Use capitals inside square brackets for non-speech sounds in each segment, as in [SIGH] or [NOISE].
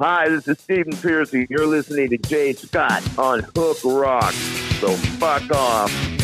Hi, this is Stephen Pearcy. You're listening to Jay Scott on Hook Rock. So fuck off.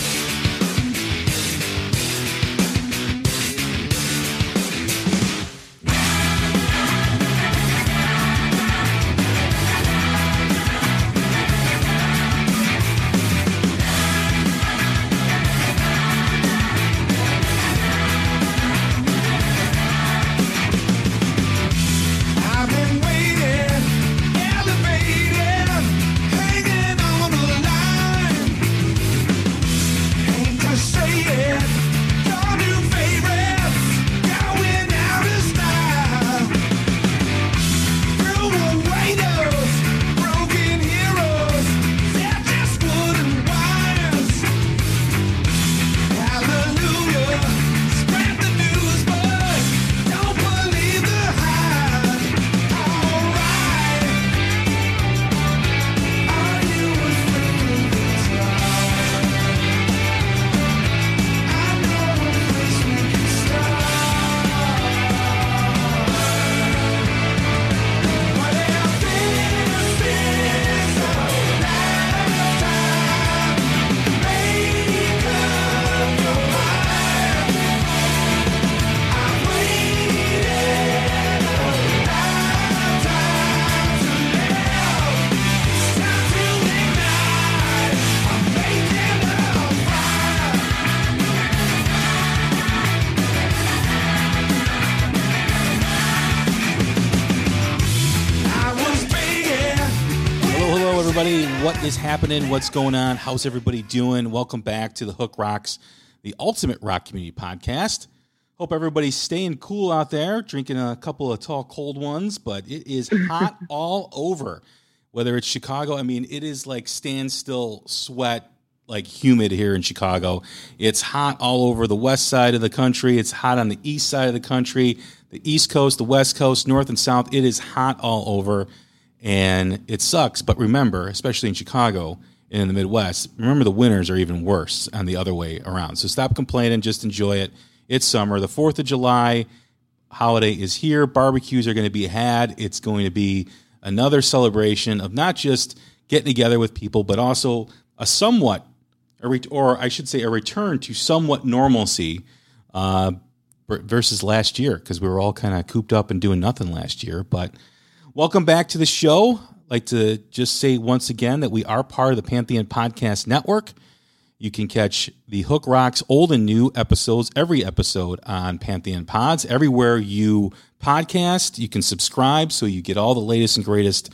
Happening? What's going on? How's everybody doing? Welcome back to the Hook Rocks, the ultimate rock community podcast. Hope everybody's staying cool out there, drinking a couple of tall, cold ones, but it is hot [LAUGHS] all over. Whether it's Chicago, I mean, it is like standstill sweat, like humid here in Chicago. It's hot all over the west side of the country. It's hot on the east side of the country, the east coast, the west coast, north and south. It is hot all over and it sucks. But remember, especially in Chicago and in the Midwest, remember the winters are even worse on the other way around. So stop complaining, just enjoy it. It's summer. The 4th of July holiday is here. Barbecues are going to be had. It's going to be another celebration of not just getting together with people, but also a somewhat, or I should say, a return to somewhat normalcy uh, versus last year because we were all kind of cooped up and doing nothing last year. But Welcome back to the show. I'd like to just say once again that we are part of the Pantheon Podcast Network. You can catch the Hook Rocks old and new episodes, every episode on Pantheon Pods. Everywhere you podcast, you can subscribe so you get all the latest and greatest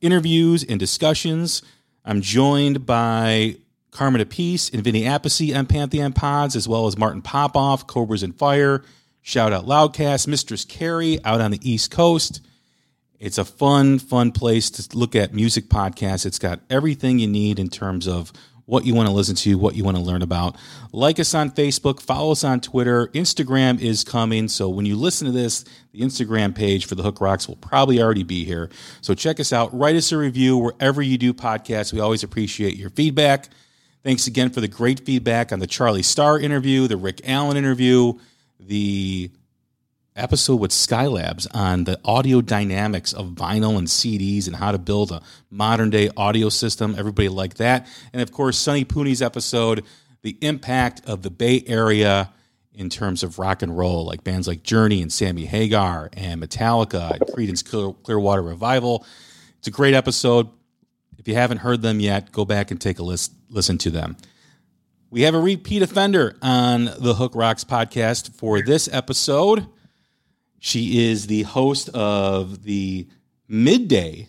interviews and discussions. I'm joined by Carmine Appice and Vinny Appice on Pantheon Pods, as well as Martin Popoff, Cobras and Fire, Shout Out Loudcast, Mistress Carrie out on the East Coast. It's a fun, fun place to look at music podcasts. It's got everything you need in terms of what you want to listen to, what you want to learn about. Like us on Facebook, follow us on Twitter. Instagram is coming. So when you listen to this, the Instagram page for the Hook Rocks will probably already be here. So check us out. Write us a review wherever you do podcasts. We always appreciate your feedback. Thanks again for the great feedback on the Charlie Starr interview, the Rick Allen interview, the episode with Skylabs on the audio dynamics of vinyl and CDs and how to build a modern day audio system. Everybody liked that. And of course, Sonny Pooney's episode, the impact of the Bay Area in terms of rock and roll, like bands like Journey and Sammy Hagar and Metallica and Creedence Clear- Clearwater Revival. It's a great episode. If you haven't heard them yet, go back and take a list, listen to them. We have a repeat offender on the Hook Rocks podcast for this episode. She is the host of the midday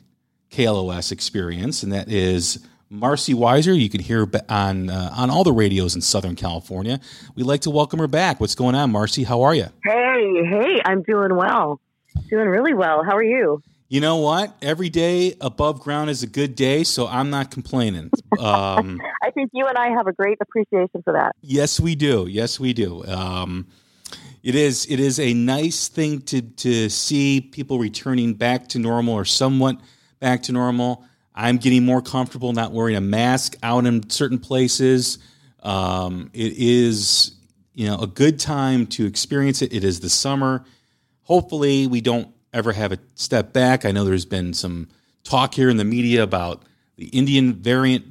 KLOS experience, and that is Marcy Weiser. You can hear on uh, on all the radios in Southern California. We'd like to welcome her back. What's going on, Marcy? How are you? Hey, hey, I'm doing well. Doing really well. How are you? You know what? Every day above ground is a good day, so I'm not complaining. Um, [LAUGHS] I think you and I have a great appreciation for that. Yes, we do. Yes, we do. Um, it is it is a nice thing to to see people returning back to normal or somewhat back to normal. I'm getting more comfortable not wearing a mask out in certain places. Um, it is you know a good time to experience it. It is the summer. Hopefully, we don't ever have a step back. I know there's been some talk here in the media about the Indian variant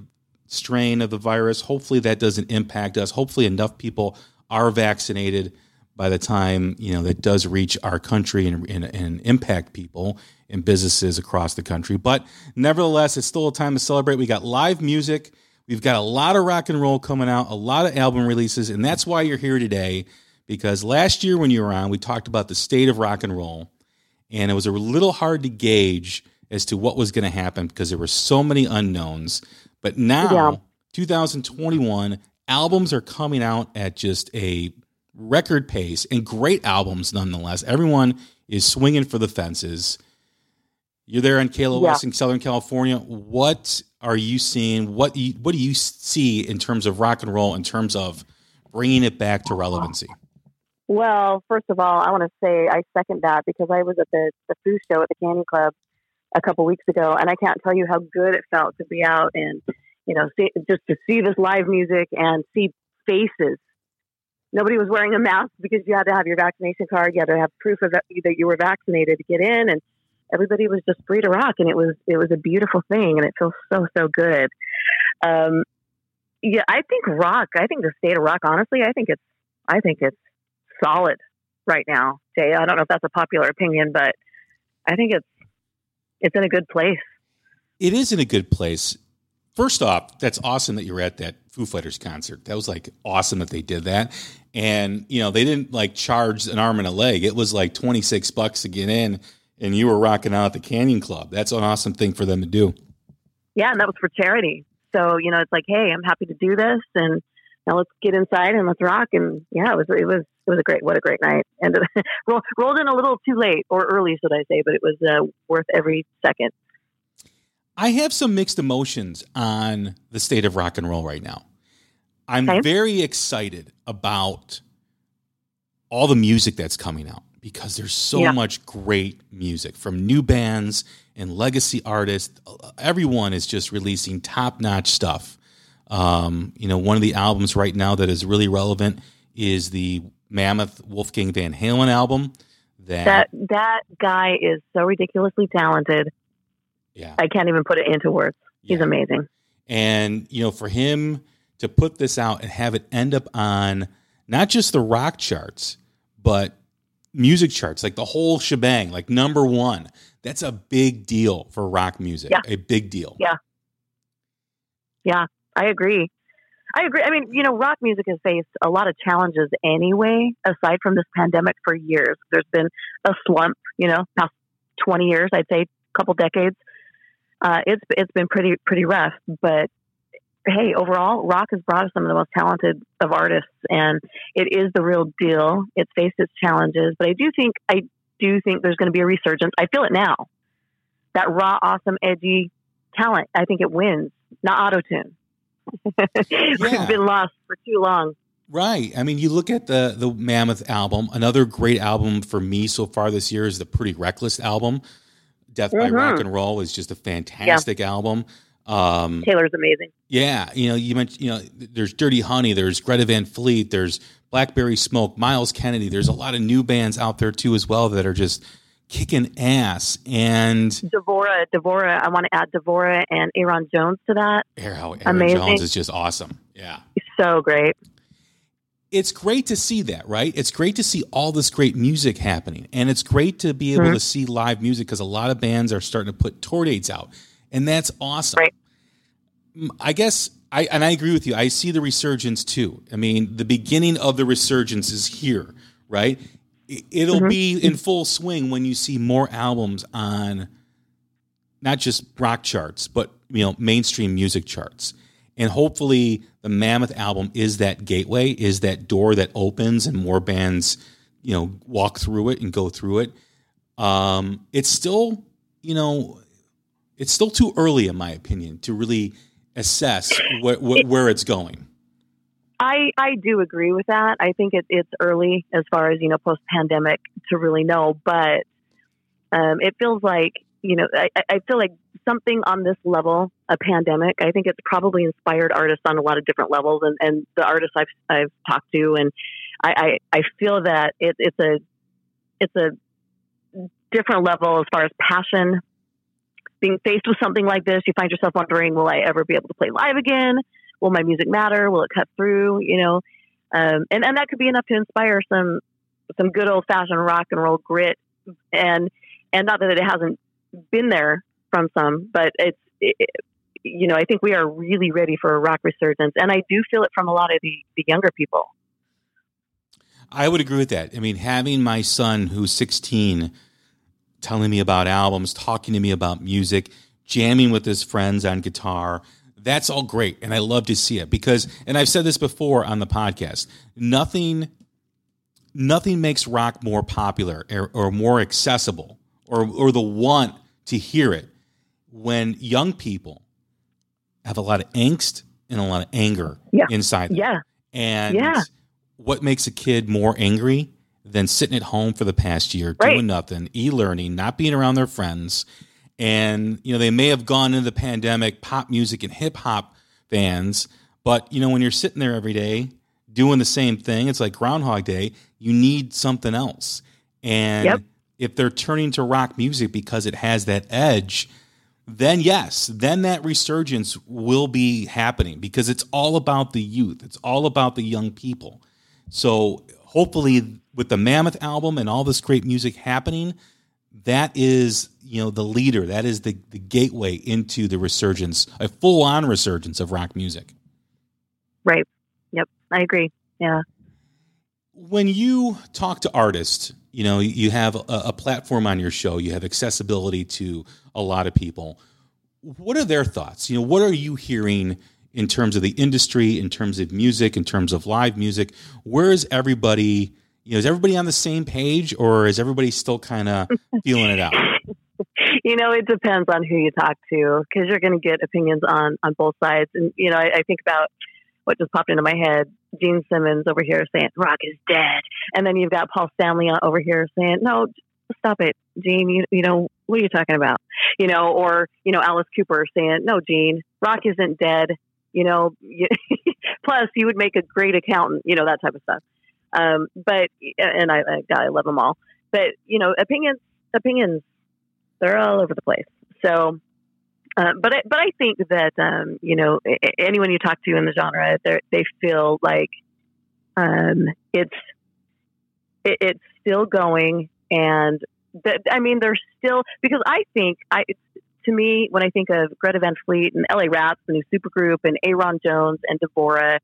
strain of the virus. Hopefully, that doesn't impact us. Hopefully, enough people are vaccinated by the time you know that does reach our country and, and, and impact people and businesses across the country. But nevertheless, it's still a time to celebrate. We got live music. We've got a lot of rock and roll coming out, a lot of album releases, and that's why you're here today. Because last year when you were on, we talked about the state of rock and roll, and it was a little hard to gauge as to what was going to happen because there were so many unknowns. But now, Yeah. 2021, albums are coming out at just a record pace and great albums nonetheless. Everyone is swinging for the fences. You're there in KLOS Yeah. in Southern California. What are you seeing? What you, what do you see in terms of rock and roll in terms of bringing it back to relevancy? Well, first of all, I want to say I second that because I was at the the Foo show at the Canyon Club a couple weeks ago, and I can't tell you how good it felt to be out and you know see, just to see this live music and see faces. Nobody was wearing a mask because you had to have your vaccination card. You had to have proof of that that you were vaccinated to get in, and everybody was just free to rock, and it was it was a beautiful thing, and it feels so so good. Um, yeah, I think rock. I think the state of rock. Honestly, I think it's I think it's solid right now, Jay. I don't know if that's a popular opinion, but I think it's it's in a good place. It is in a good place. First off, that's awesome that you're at that Foo Fighters concert. That was like awesome that they did that. And, you know, they didn't like charge an arm and a leg. It was like 26 bucks to get in and you were rocking out at the Canyon Club. That's an awesome thing for them to do. Yeah, and that was for charity. So you know, it's like, hey, I'm happy to do this, and now let's get inside and let's rock. And yeah, it was it was it was a great what a great night. And [LAUGHS] rolled in a little too late or early, should I say? But it was uh, worth every second. I have some mixed emotions on the state of rock and roll right now. I'm Okay. very excited about all the music that's coming out because there's so Yeah. much great music from new bands and legacy artists. Everyone is just releasing top notch stuff. Um, you know, one of the albums right now that is really relevant is the Mammoth Wolfgang Van Halen album. That, That that guy is so ridiculously talented. Yeah, I can't even put it into words. He's Yeah. amazing. And, you know, for him to put this out and have it end up on not just the rock charts, but music charts, like the whole shebang, like number one, that's a big deal for rock music. Yeah. A big deal. Yeah. Yeah, I agree. I agree. I mean, you know, rock music has faced a lot of challenges anyway, aside from this pandemic for years. There's been a slump, you know, past 20 years, I'd say, a couple decades. Uh, it's it's been pretty pretty rough, but hey, overall, rock has brought us some of the most talented of artists, and it is the real deal. It's faced its challenges, but I do think I do think there's going to be a resurgence. I feel it now. That raw, awesome, edgy talent. I think it wins, not auto tune. [LAUGHS] We've been lost for too long. Right. I mean, you look at the the Mammoth album. Another great album for me so far this year is the Pretty Reckless album. Death by Mhm. Rock and Roll is just a fantastic album. Um, Taylor's amazing. Yeah, you know, you mentioned, you know, there's Dirty Honey, there's Greta Van Fleet, there's Blackberry Smoke, Myles Kennedy. There's a lot of new bands out there too as well that are just kicking ass. And Devora, Devora. I want to add Devora and Ayron Jones to that. Ayron, Ayron Amazing. Jones is just awesome. Yeah. So great. It's great to see that, right? It's great to see all this great music happening. And it's great to be able Mhm. to see live music because a lot of bands are starting to put tour dates out. And that's awesome. Right. Mm, I guess I and I agree with you. I see the resurgence too. I mean, the beginning of the resurgence is here, right? It'll Mhm. be in full swing when you see more albums on not just rock charts, but you know, mainstream music charts. And hopefully the Mammoth album is that gateway, is that door that opens and more bands, you know, walk through it and go through it. Um, it's still, you know, it's still too early, in my opinion, to really assess wh- wh- where it's going. I, I do agree with that. I think it, it's early as far as, you know, post pandemic to really know, but um, it feels like, you know, I, I- I feel like something on this level, a pandemic, I think it's probably inspired artists on a lot of different levels and, and the artists I've, I've talked to. And I, I, I feel that it, it's a, it's a different level as far as passion. Being faced with something like this, you find yourself wondering, will I ever be able to play live again? Will my music matter? Will it cut through? You know, um, and and that could be enough to inspire some some good old fashioned rock and roll grit, and and not that it hasn't been there from some, but it's it, you know I think we are really ready for a rock resurgence, and I do feel it from a lot of the, the younger people. I would agree with that. I mean, having my son who's 16 telling me about albums, talking to me about music, jamming with his friends on guitar, that's all great. And I love to see it because, and I've said this before on the podcast, nothing, nothing makes rock more popular or, or more accessible or, or the want to hear it when young people have a lot of angst and a lot of anger Yeah. inside them. Yeah, And Yeah. what makes a kid more angry than sitting at home for the past year, Right. doing nothing, e learning, not being around their friends? And, you know, they may have gone into the pandemic, pop music and hip hop fans, but, you know, when you're sitting there every day doing the same thing, it's like Groundhog Day, you need something else. And Yep. if they're turning to rock music because it has that edge, then yes, then that resurgence will be happening because it's all about the youth. It's all about the young people. So hopefully with the Mammoth album and all this great music happening, that is, you know, the leader. That is the, the gateway into the resurgence, a full on resurgence of rock music. right. Yep, I agree. Yeah. when you talk to artists, you know, you have a, a platform on your show, you have accessibility to a lot of people. What are their thoughts? You know, what are you hearing in terms of the industry, in terms of music, in terms of live music? Where is everybody? You know, is everybody on the same page, or is everybody still kind of [LAUGHS] feeling it out? you know, it depends on who you talk to because you're going to get opinions on on both sides. And you know, I, I think about what just popped into my head. Gene Simmons over here saying rock is dead, and then you've got Paul Stanley over here saying, "No, stop it, Gene. You you know what are you talking about? You know, or you know Alice Cooper saying, "No, Gene, rock isn't dead." You know, [LAUGHS] plus you would make a great accountant. You know that type of stuff. Um, but and I, I, God, I love them all. But you know, opinions opinions they're all over the place. So, uh, but I, but I think that um, you know anyone you talk to in the genre, they feel like um, it's it, it's still going, and that I mean, there's still because I think I to me when I think of Greta Van Fleet and LA Rats, the new supergroup, and Ayron Jones and Devora,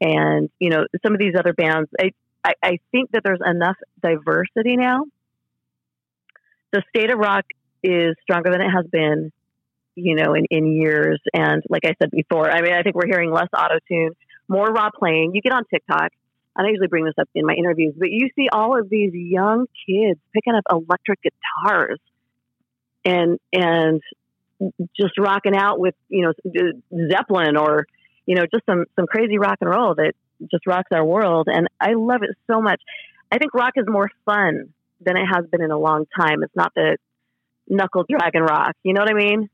and you know some of these other bands, I I, I think that there's enough diversity now. The state of rock is stronger than it has been, you know, in, in years. And like I said before, I mean, I think we're hearing less auto tune, more raw playing. You get on TikTok, and I usually bring this up in my interviews, but you see all of these young kids picking up electric guitars and and just rocking out with you know Zeppelin or you know just some some crazy rock and roll that just rocks our world. And I love it so much. I think rock is more fun than it has been in a long time. It's not the knuckle dragon rock. You know what I mean?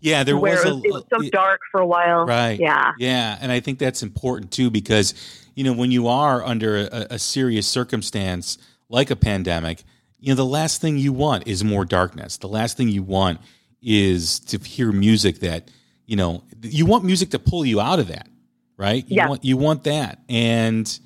Yeah, there Where was it a was, it was so dark for a while. Right. Yeah. Yeah, and I think that's important too because you know when you are under a, a serious circumstance like a pandemic, you know the last thing you want is more darkness. The last thing you want is to hear music that you know you want music to pull you out of that, right? You Yeah. want you want that, and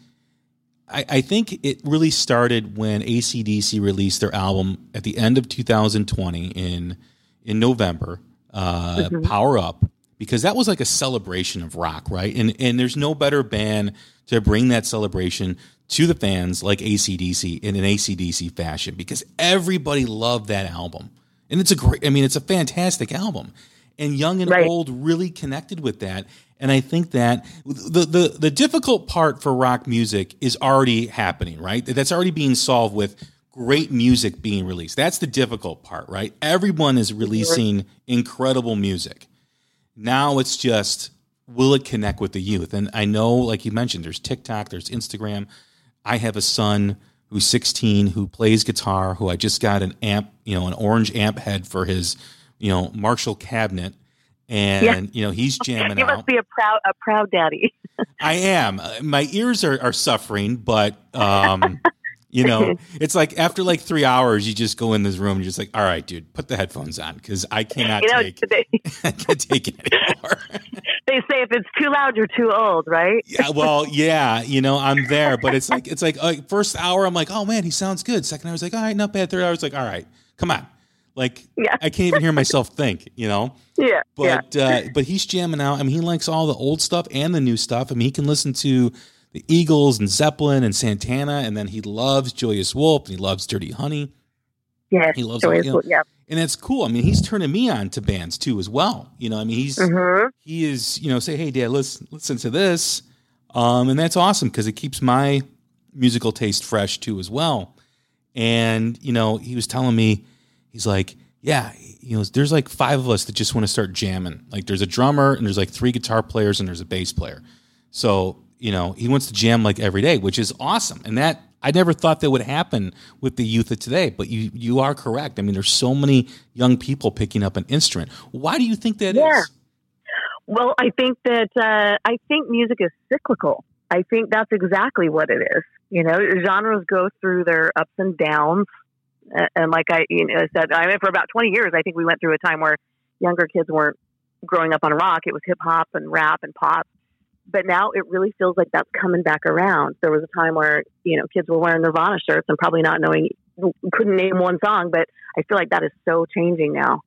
I, I think it really started when ACDC released their album at the end of 2020 in in November, uh, Power Up, because that was like a celebration of rock, right? And and there's no better band to bring that celebration to the fans like ACDC in an ACDC fashion because everybody loved that album. And it's a great I mean, it's a fantastic album. And young and Right. old really connected with that. And I think that the, the the difficult part for rock music is already happening, right? That's already being solved with great music being released. That's the difficult part, right? Everyone is releasing incredible music. Now it's just will it connect with the youth? And I know, like you mentioned, there's TikTok, there's Instagram. I have a son who's 16 who plays guitar, who I just got an amp, you know, an orange amp head for his, you know, Marshall cabinet. And, Yeah. you know, he's jamming You out. must be a proud a proud daddy. [LAUGHS] I am. Uh, My ears are, are suffering, but um, You know, [LAUGHS] it's like after like three hours, you just go in this room and you're just like, all right, dude, put the headphones on because I cannot You know, take they, [LAUGHS] I can't take it anymore. they say if it's too loud, you're too old, right? yeah, well, yeah, you know, I'm there, but it's like it's like uh, first hour, I'm like, oh man, he sounds good. Second hour, I was like, all right, not bad. Third hour, I was like, all right, come on, like, Yeah. I can't even hear myself think, you know. [LAUGHS] Yeah. yeah. But uh, but he's jamming out. I mean, he likes all the old stuff and the new stuff. I mean, he can listen to the Eagles and Zeppelin and Santana, and then he loves Joyous Wolf and he loves Dirty Honey, Yeah, he loves so all- you know, yeah. and that's cool. I mean, he's turning me on to bands too as well. You know, I mean, he's hmm he is you know say, hey, Dad, let's listen to this, um, and that's awesome because it keeps my musical taste fresh too as well. And you know, he was telling me, he's like, yeah, you know, there's like five of us that just want to start jamming. Like, there's a drummer and there's like three guitar players and there's a bass player. So you know, he wants to jam like every day, which is awesome. And that I never thought that would happen with the youth of today. But you you are correct. I mean, there's so many young people picking up an instrument. Why do you think that is? Yeah. Well, I think that uh, I think music is cyclical. I think that's exactly what it is. You know, genres go through their ups and downs, and like I you know, said, I mean, for about twenty years, I think we went through a time where younger kids weren't growing up on rock; it was hip hop and rap and pop. But now it really feels like that's coming back around. There was a time where you know kids were wearing Nirvana shirts and probably not knowing, couldn't name one song. But I feel like that is so changing now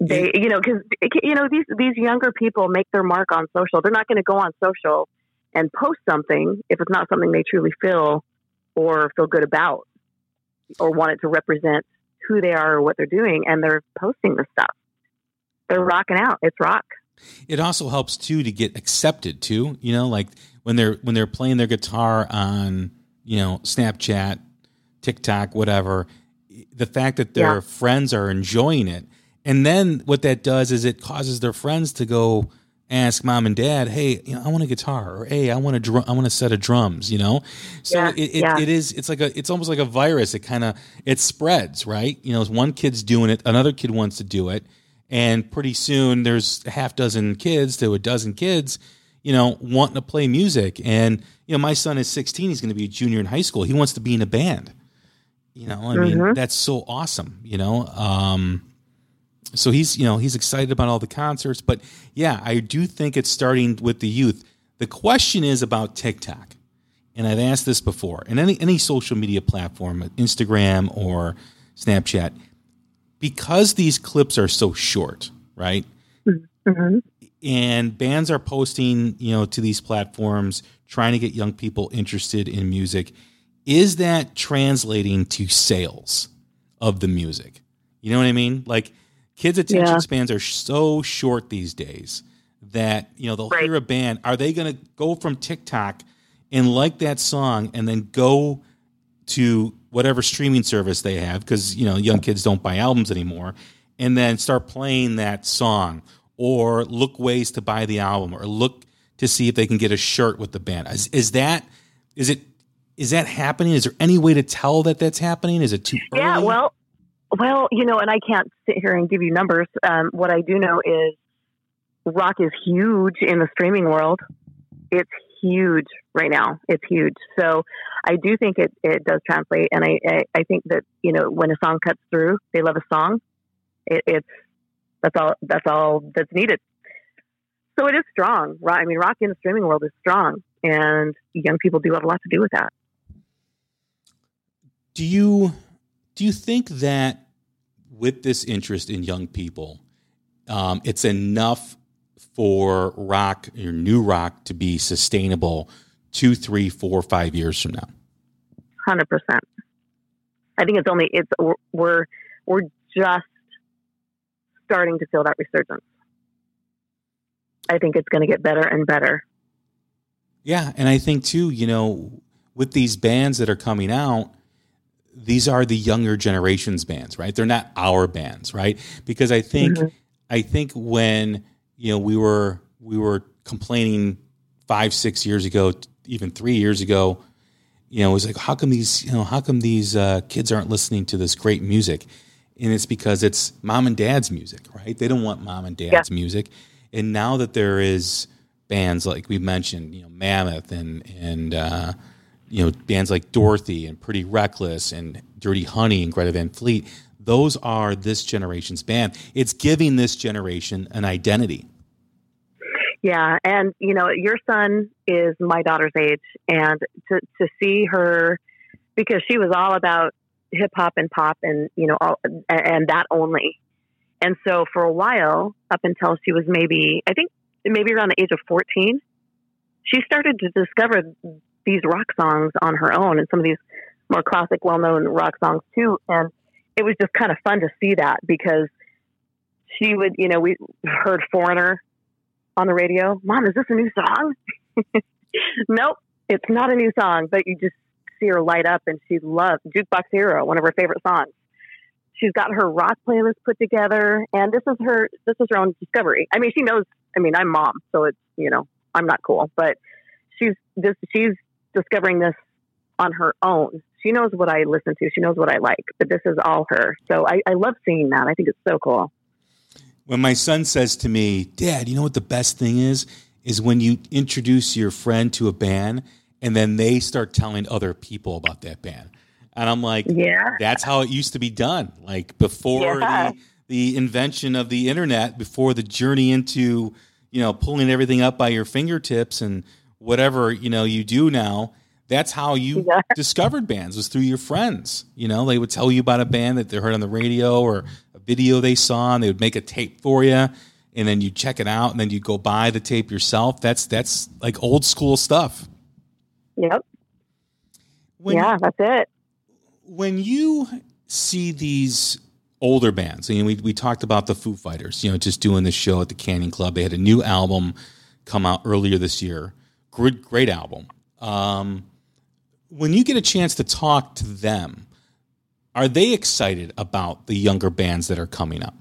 they you know because you know these these younger people make their mark on social they're not going to go on social and post something if it's not something they truly feel or feel good about or want it to represent who they are or what they're doing and they're posting the stuff. They're rocking out. It's rock. It also helps too to get accepted too. You know like when they're when they're playing their guitar on you know snapchat tiktok whatever the fact that their Yeah. friends are enjoying it. And then what that does is it causes their friends to go ask mom and dad hey you know i want a guitar or hey i want a drum i want a set of drums you know? So Yeah, it, it, yeah. it is it's like a it's almost like a virus. It kind of it spreads right? You know one kid's doing it another kid wants to do it and pretty soon there's a half dozen kids to a dozen kids you know wanting to play music. And you know my son is 16 he's going to be a junior in high school. He wants to be in a band. You know i mean Mhm. that's so awesome you know? Um so he's you know he's excited about all the concerts but yeah i do think it's starting with the youth. The question is about tiktok and i've asked this before and any any social media platform instagram or snapchat because these clips are so short right? Hmm and bands are posting you know to these platforms trying to get young people interested in music. Is that translating to sales of the music? You know what i mean? Like kids attention Yeah. spans are so short these days that you know they'll Right. hear a band. Are they going to go from tiktok and like that song and then go to whatever streaming service they have? Because you know young kids don't buy albums anymore and then start playing that song or look ways to buy the album or look to see if they can get a shirt with the band. Is, is that is it is that happening? Is there any way to tell that that's happening? Is it too early? Yeah, well, well, you know, and I can't sit here and give you numbers. Um, what I do know is rock is huge in the streaming world. It's huge right now. It's huge. So I do think it, it does translate, and I, I I think that you know when a song cuts through, they love a song. It, it's that's all that's all that's needed. So it is strong. Rock, I mean, rock in the streaming world is strong, and young people do have a lot to do with that. do you do you think that with this interest in young people um, it's enough for rock or new rock to be sustainable two three four five years from now Hundred percent. I think it's only it's we're- we're we're just starting to feel that resurgence. I think it's going to get better and better. Yeah, and I think too, you know, with these bands that are coming out, these are the younger generations bands, right? They're not our bands, right? Because I think Mhm. I think when, you know, we were we were complaining 5 6 years ago, even 3 years ago, you know, it was like how come these, you know, how come these uh, kids aren't listening to this great music? And it's because it's mom and dad's music, right? They don't want mom and dad's music. And now that there is bands like we mentioned, you know, Mammoth and and uh, you know bands like Dorothy and Pretty Reckless and Dirty Honey and Greta Van Fleet. Those are this generation's band. It's giving this generation an identity. Yeah, and you know, your son is my daughter's age, and to to see her because she was all about hip hop and pop, and you know, all, and that only. And so for a while, up until she was maybe, I think maybe around the age of fourteen, she started to discover these rock songs on her own, and some of these more classic, well known rock songs too. And it was just kind of fun to see that because she would, you know, we heard Foreigner on the radio. Mom, is this a new song? [LAUGHS] nope, it's not a new song, but you just see her light up and she loves Jukebox Hero, one of her favorite songs. She's got her rock playlist put together and this is her this is her own discovery. I mean, she knows I mean, I'm mom, so it's, you know, I'm not cool, but she's this she's discovering this on her own. She knows what I listen to. She knows what I like, but this is all her. So I, I love seeing that. I think it's so cool. When my son says to me, Dad, you know what the best thing is? Is when you introduce your friend to a band and then they start telling other people about that band. And I'm like, Yeah. that's how it used to be done. Like before Yeah. the, the invention of the internet, before the journey into, you know, pulling everything up by your fingertips and whatever, you know, you do now. That's how you Yeah. [LAUGHS] discovered bands was through your friends. You know, they would tell you about a band that they heard on the radio or a video they saw and they would make a tape for you and then you check it out and then you go buy the tape yourself. That's that's like old school stuff. Yep. When yeah, that's it. when you see these older bands, I mean, we, we talked about the Foo Fighters, you know, just doing this show at the Canyon Club. They had a new album come out earlier this year. Great, great album. Um, when you get a chance to talk to them, are they excited about the younger bands that are coming up?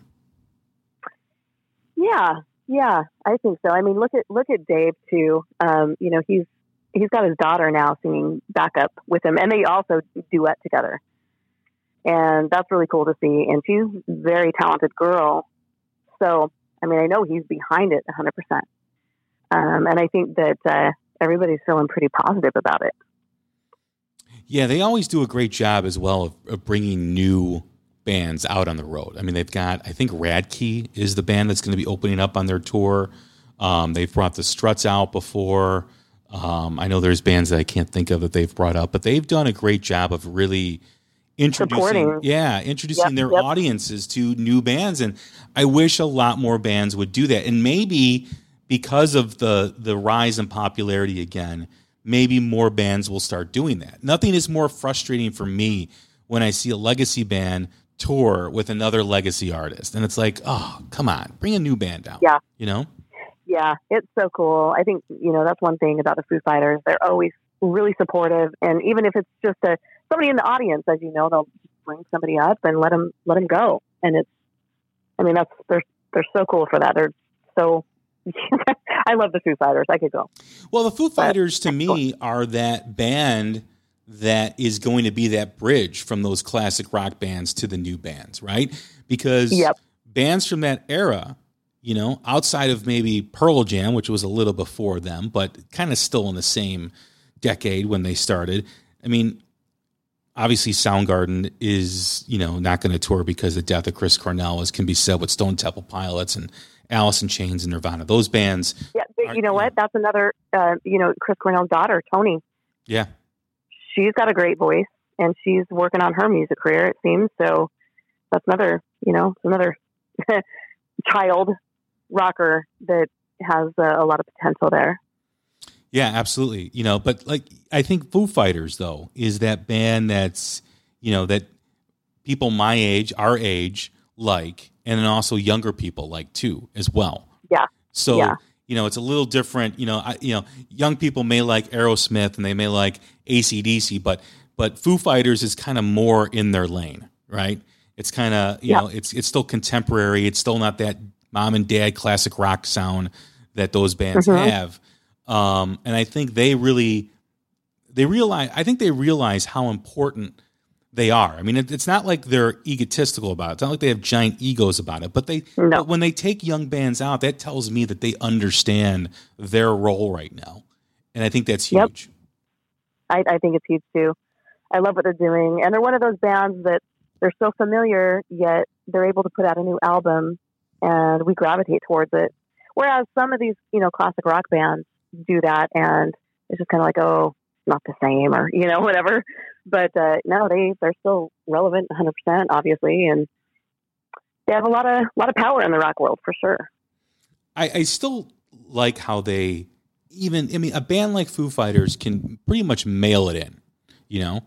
Yeah, yeah, I think so. I mean, look at look at Dave too. Um, you know, he's he's got his daughter now singing backup with him, and they also duet together, and that's really cool to see. And she's a very talented girl. So, I mean, I know he's behind it 100. percent um, And I think that uh, everybody's feeling pretty positive about it. Yeah, they always do a great job as well of, of bringing new bands out on the road. I mean, they've got, I think Radkey is the band that's going to be opening up on their tour. Um, they've brought the Struts out before. Um, I know there's bands that I can't think of that they've brought up, but they've done a great job of really introducing, Supporting. yeah, introducing Yep, their yep. audiences to new bands. And I wish a lot more bands would do that. And maybe because of the the rise in popularity again, maybe more bands will start doing that. Nothing is more frustrating for me when I see a legacy band tour with another legacy artist, and it's like, oh, come on, bring a new band out. Yeah. you know. Yeah, it's so cool. I think you know that's one thing about the Foo Fighters. They're always really supportive, and even if it's just a somebody in the audience, as you know, they'll just bring somebody up and let them let them go. And it's, I mean, that's they're they're so cool for that. They're so. [LAUGHS] I love the Foo Fighters. I could go. Well, the Foo Fighters to me are that band that is going to be that bridge from those classic rock bands to the new bands, right? Because Yep. bands from that era, you know, outside of maybe Pearl Jam, which was a little before them, but kind of still in the same decade when they started. I mean, obviously Soundgarden is, you know, not going to tour because the death of Chris Cornell, as can be said with Stone Temple Pilots and Alice in Chains and Nirvana. Those bands, Yeah, but Are- you know what? That's another. Uh, you know, Chris Cornell's daughter, Toni. yeah, She's got a great voice, and she's working on her music career. It seems so. That's another. You know, another [LAUGHS] child rocker that has uh, a lot of potential there. Yeah, absolutely. You know, but like I think Foo Fighters though is that band that's you know that people my age, our age, like, and then also younger people like too as well. Yeah. So Yeah. you know, it's a little different. You know, I, you know, young people may like Aerosmith and they may like ACDC, but but Foo Fighters is kind of more in their lane, right? It's kind of you Yeah. know, it's it's still contemporary. It's still not that mom and dad classic rock sound that those bands Mhm. have. Um, and I think they really they realize. I think they realize how important they are. I mean, it, it's not like they're egotistical about it. It's not like they have giant egos about it. But they, No. but when they take young bands out, that tells me that they understand their role right now, and I think that's Yep. huge. I, I think it's huge too. I love what they're doing, and they're one of those bands that they're so familiar, yet they're able to put out a new album, and we gravitate towards it. Whereas some of these, you know, classic rock bands do that, and it's just kind of like, oh, not the same, or you know, [LAUGHS] whatever. But uh, no, they they're still relevant, 100 percent, obviously, and they have a lot of lot of power in the rock world for sure. I, I still like how they even. I mean, a band like Foo Fighters can pretty much mail it in. You know,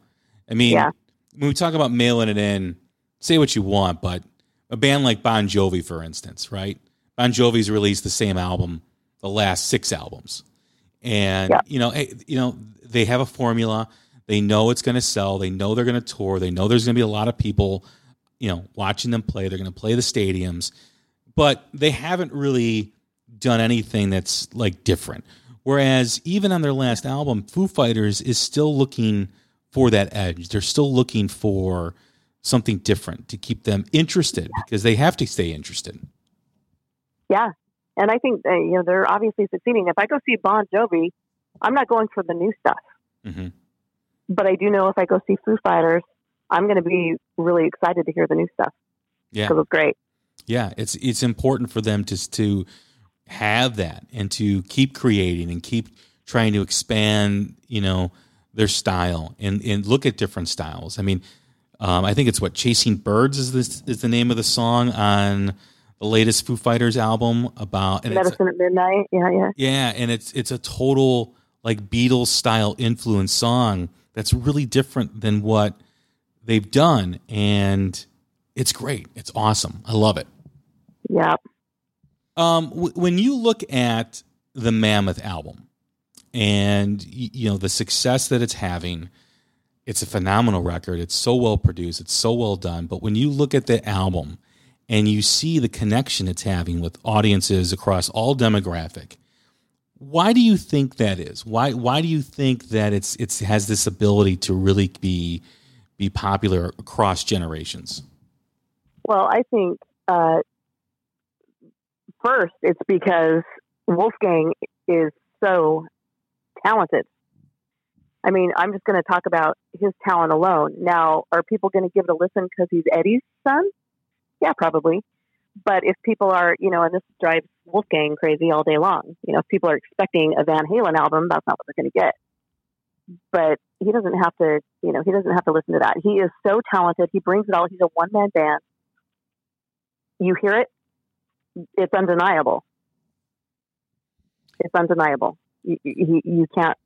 I mean, Yeah. when we talk about mailing it in, say what you want, but a band like Bon Jovi, for instance, right? Bon Jovi's released the same album the last six albums, and Yeah. you know, you know, they have a formula. They know it's going to sell. They know they're going to tour. They know there's going to be a lot of people, you know, watching them play. They're going to play the stadiums, but they haven't really done anything that's like different. Whereas even on their last album, Foo Fighters is still looking for that edge. They're still looking for something different to keep them interested because they have to stay interested. Yeah, and I think uh, you know they're obviously succeeding. If I go see Bon Jovi, I'm not going for the new stuff, hmm but I do know if I go see Foo Fighters, I'm going to be really excited to hear the new stuff Yeah, because it's great. yeah. It's it's important for them to to have that and to keep creating and keep trying to expand. You know their style and and look at different styles. I mean, um, I think it's what "Chasing Birds" is this is the name of the song on the latest Foo Fighters album about and Medicine at Midnight. Yeah, yeah. Yeah, and it's it's a total like Beatles style influence song that's really different than what they've done, and it's great. It's awesome. I love it. Yeah. Um, w- when you look at the Mammoth album, and you know the success that it's having, it's a phenomenal record. It's so well produced. It's so well done. But when you look at the album and you see the connection it's having with audiences across all demographic, why do you think that is? Why why do you think that it's it's has this ability to really be be popular across generations? Well, I think uh, first it's because Wolfgang is so talented. I mean, I'm just going to talk about his talent alone. Now, are people going to give it a listen because he's Eddie's son? Yeah, probably. But if people are, you know, and this drives Wolfgang crazy all day long. You know, if people are expecting a Van Halen album, that's not what they're going to get. But he doesn't have to, you know, he doesn't have to listen to that. He is so talented. He brings it all. He's a one man band. You hear it, it's undeniable. It's undeniable. You, you, you can't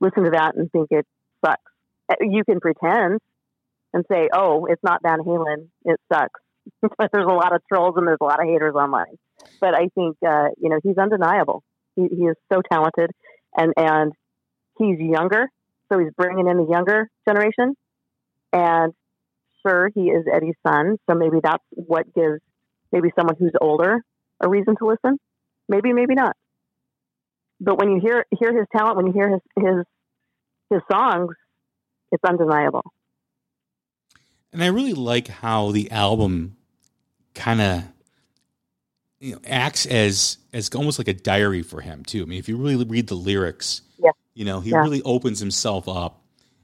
listen to that and think it sucks. You can pretend and say, "Oh, it's not Van Halen. It sucks." But [LAUGHS] there's a lot of trolls and there's a lot of haters online. But I think uh, you know he's undeniable. He, he is so talented, and and he's younger, so he's bringing in the younger generation. And sure, he is Eddie's son, so maybe that's what gives maybe someone who's older a reason to listen. Maybe, maybe not. But when you hear hear his talent, when you hear his his his songs, it's undeniable. And I really like how the album kind of you know, acts as as almost like a diary for him too. I mean, if you really read the lyrics, Yeah. you know, he Yeah. really opens himself up,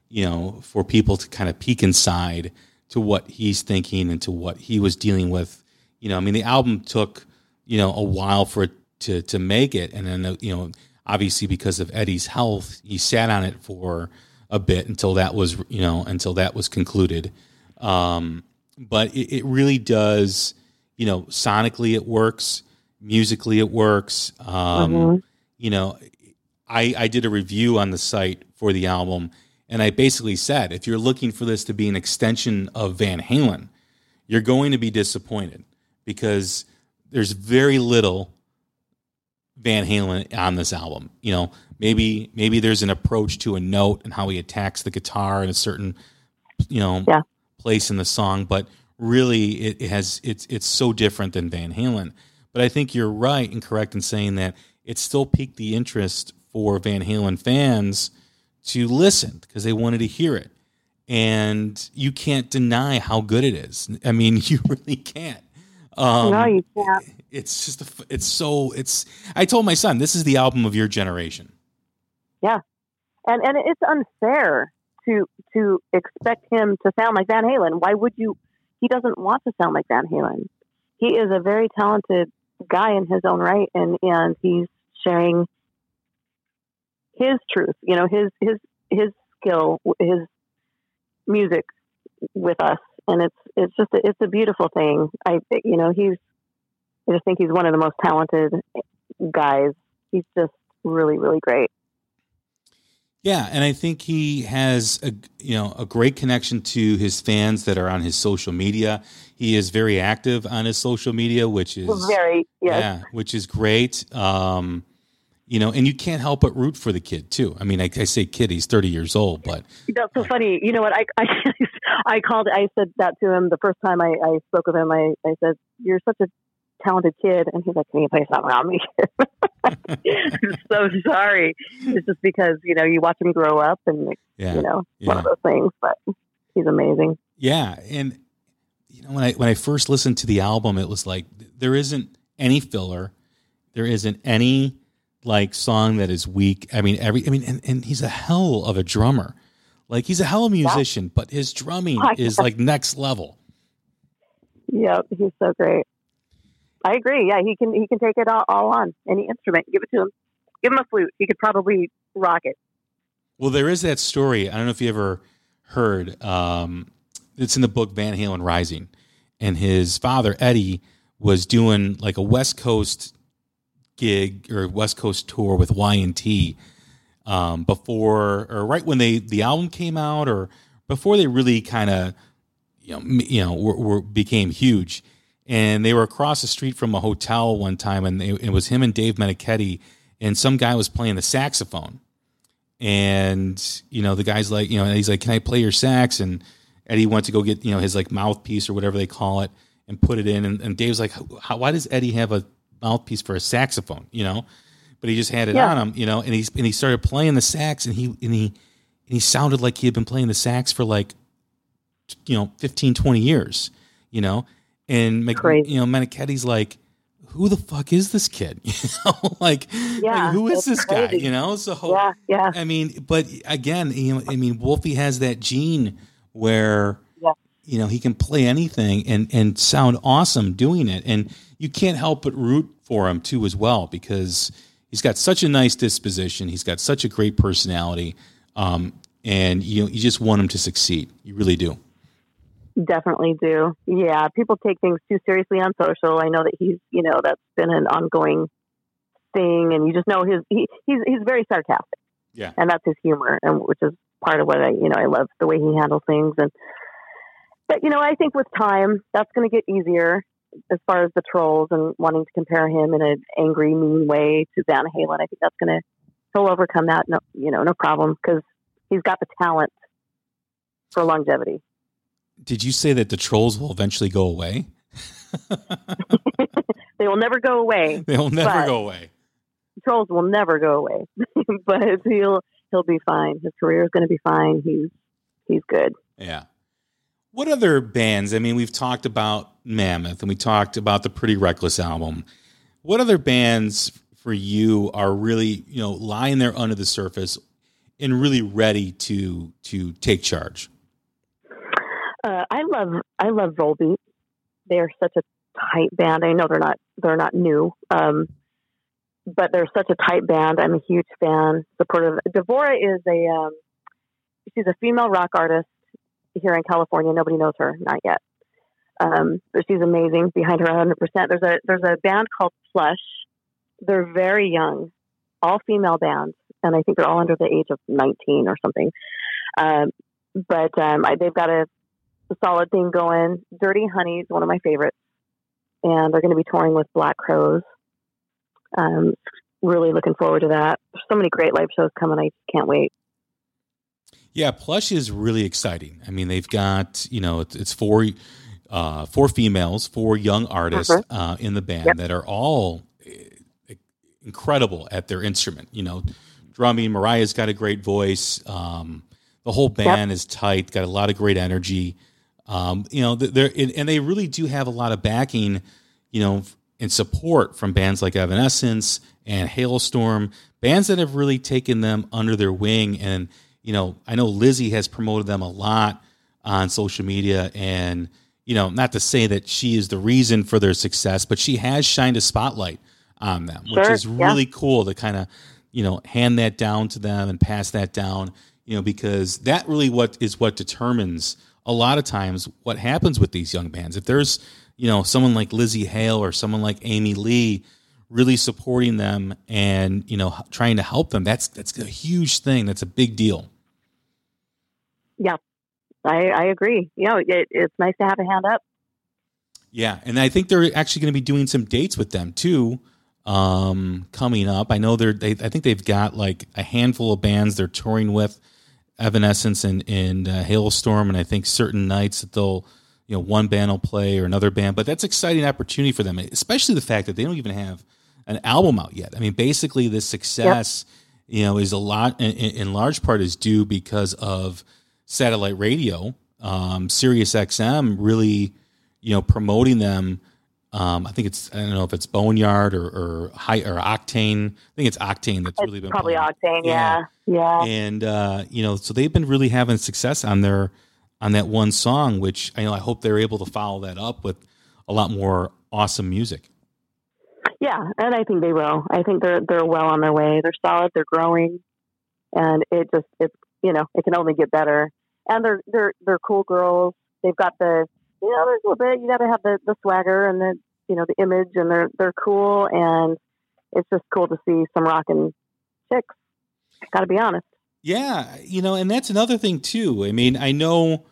you know, for people to kind of peek inside to what he's thinking and to what he was dealing with. You know, I mean, the album took you know a while for it to to make it, and then you know, obviously because of Eddie's health, he sat on it for a bit until that was you know until that was concluded. Um, but it, it really does, you know, sonically it works, musically it works. Um, Mhm. You know, I, I did a review on the site for the album, and I basically said if you're looking for this to be an extension of Van Halen, you're going to be disappointed because there's very little Van Halen on this album. You know, maybe maybe there's an approach to a note and how he attacks the guitar in a certain, you know, Yeah. Place in the song, but really it, it has it's it's so different than Van Halen. But I think you're right and correct in saying that it still piqued the interest for Van Halen fans to listen because they wanted to hear it. And you can't deny how good it is. I mean, [LAUGHS] you really can't. Um, no, you can't. it's just a, it's so it's i told my son this is the album of your generation Yeah. and and it's unfair to to expect him to sound like Van Halen. Why would you? He doesn't want to sound like Van Halen. He is a very talented guy in his own right, and and he's sharing his truth. You know, his his his skill, his music with us, and it's it's just a, it's a beautiful thing. I you know he's I just think he's one of the most talented guys. He's just really really great. Yeah, and I think he has a you know a great connection to his fans that are on his social media. He is very active on his social media, which is Very yes. yeah, which is great. Um, you know, and you can't help but root for the kid too. I mean, I, I say kid; he's thirty years old, but That's so funny. You know what? I, I [LAUGHS] I called. I said that to him the first time I, I spoke with him. I, I said, "You're such a talented kid," and he's like, "Can you play something around me?" I'm [LAUGHS] [LAUGHS] so sorry. It's just because you know you watch him grow up, and yeah, you know it's one of yeah. those things. But he's amazing. Yeah, and you know when I when I first listened to the album, it was like there isn't any filler, there isn't any like song that is weak. I mean every I mean and, and he's a hell of a drummer. Like he's a hell of a musician, but his drumming [LAUGHS] is like next level. Yep, he's so great. I agree. Yeah, he can he can take it all, all on any instrument. Give it to him. Give him a flute. He could probably rock it. Well, there is that story. I don't know if you ever heard. Um, it's in the book Van Halen Rising, and his father Eddie was doing like a West Coast gig or West Coast tour with Y and T um, before or right when they the album came out or before they really kind of you know you know were, were, became huge. And they were across the street from a hotel one time, and they, it was him and Dave Meniketti, and some guy was playing the saxophone. And you know the guy's like you know and he's like can i play your sax? And eddie went to go get you know his like mouthpiece or whatever they call it and put it in. And, and dave's like why does eddie have a mouthpiece for a saxophone? You know? But he just had it Yeah. on him you know? And he's and he started playing the sax and he and he and he sounded like he had been playing the sax for like you know 15 20 years you know and Mc, Crazy. you know Meniketti's like who the fuck is this kid [LAUGHS] you know [LAUGHS] like, Yeah, like who is this guy you know so Yeah, yeah. I mean, but again, you know, I mean, Wolfie has that gene where Yeah. you know he can play anything and and sound awesome doing it, and you can't help but root for him too as well because he's got such a nice disposition, he's got such a great personality, um, and you know, you just want him to succeed. You really do. Definitely do. Yeah, people take things too seriously on social. I know that he's, you know, that's been an ongoing thing, and you just know his he, he's he's very sarcastic. Yeah. and that's his humor, and which is part of what I, you know, I love the way he handles things. And but you know, I think with time, that's going to get easier as far as the trolls and wanting to compare him in an angry, mean way to Van Halen. I think that's going to he'll overcome that. No, you know, no problem because he's got the talent for longevity. Did you say that the trolls will eventually go away? [LAUGHS] They will never go away. They'll never go away. Trolls will never go away, [LAUGHS] but he'll he'll be fine. His career is going to be fine. He's he's good. Yeah. What other bands? I mean, we've talked about Mammoth and we talked about the Pretty Reckless album. What other bands for you are really, you know, lying there under the surface and really ready to to take charge? Uh, I love I love Volbeat. They are such a tight band. I know they're not they're not new, um, but they're such a tight band. I'm a huge fan. Supportive. Devora is a um, she's a female rock artist here in California. Nobody knows her, not yet. Um, but she's amazing. Behind her, 100. percent There's a there's a band called Plush. They're very young, all female bands, and I think they're all under the age of 19 or something. Um, but um, I, they've got a a solid thing going. Dirty Honey is one of my favorites, and they're going to be touring with Black Crowes. Um, really looking forward to that. There's so many great live shows coming. I just can't wait. Yeah, Plush is really exciting. I mean, they've got you know it's, it's four uh, four females, four young artists Mhm. uh, in the band Yep. that are all eh, incredible at their instrument. You know, drumming. Moriah's got a great voice. Um, the whole band is tight. Got a lot of great energy. Um, you know, they're and they really do have a lot of backing. You know, and support from bands like Evanescence and Halestorm, bands that have really taken them under their wing. And, you know, I know Lzzy has promoted them a lot on social media. And, you know, not to say that she is the reason for their success, but she has shined a spotlight on them, which Sure, is yeah. really cool to kind of, you know, hand that down to them and pass that down, you know, because that really what is what determines a lot of times what happens with these young bands. If there's, you know, someone like Lzzy Hale or someone like Amy Lee really supporting them and, you know, trying to help them, that's that's a huge thing. That's a big deal. Yeah, I, I agree. You know, it, it's nice to have a hand up. Yeah, and I think they're actually going to be doing some dates with them too, um, coming up. I know they're. They, I think they've got like a handful of bands they're touring with, Evanescence and and uh, Halestorm, and I think certain nights that they'll, you know, one band will play or another band. But that's exciting opportunity for them, especially the fact that they don't even have an album out yet. I mean, basically, this success, you know, is a lot in, in large part is due because of satellite radio, um, Sirius XM really, you know, promoting them. Um, I think it's I don't know if it's Boneyard or or high or Octane. I think it's Octane that's really been probably playing. Octane. Yeah, yeah. And uh, you know, so they've been really having success on their on that one song, which I know I hope they're able to follow that up with a lot more awesome music. Yeah, and I think they will. I think they're they're well on their way. They're solid. They're growing, and it just it's you know it can only get better. And they're they're they're cool girls. They've got the you know there's a little bit you got to have the the swagger and the you know the image, and they're they're cool. And it's just cool to see some rocking chicks. Got to be honest. Yeah, you know, and that's another thing too. I mean, I know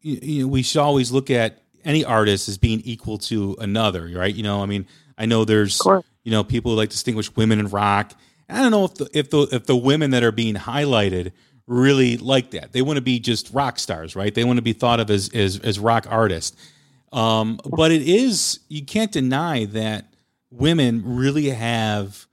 you, you know, we should always look at any artist as being equal to another, right? You know, I mean, I know there's you know people who like distinguish women in rock. I don't know if the if the if the women that are being highlighted really like that. They want to be just rock stars, right? They want to be thought of as as, as rock artists. Um, but it is you can't deny that women really have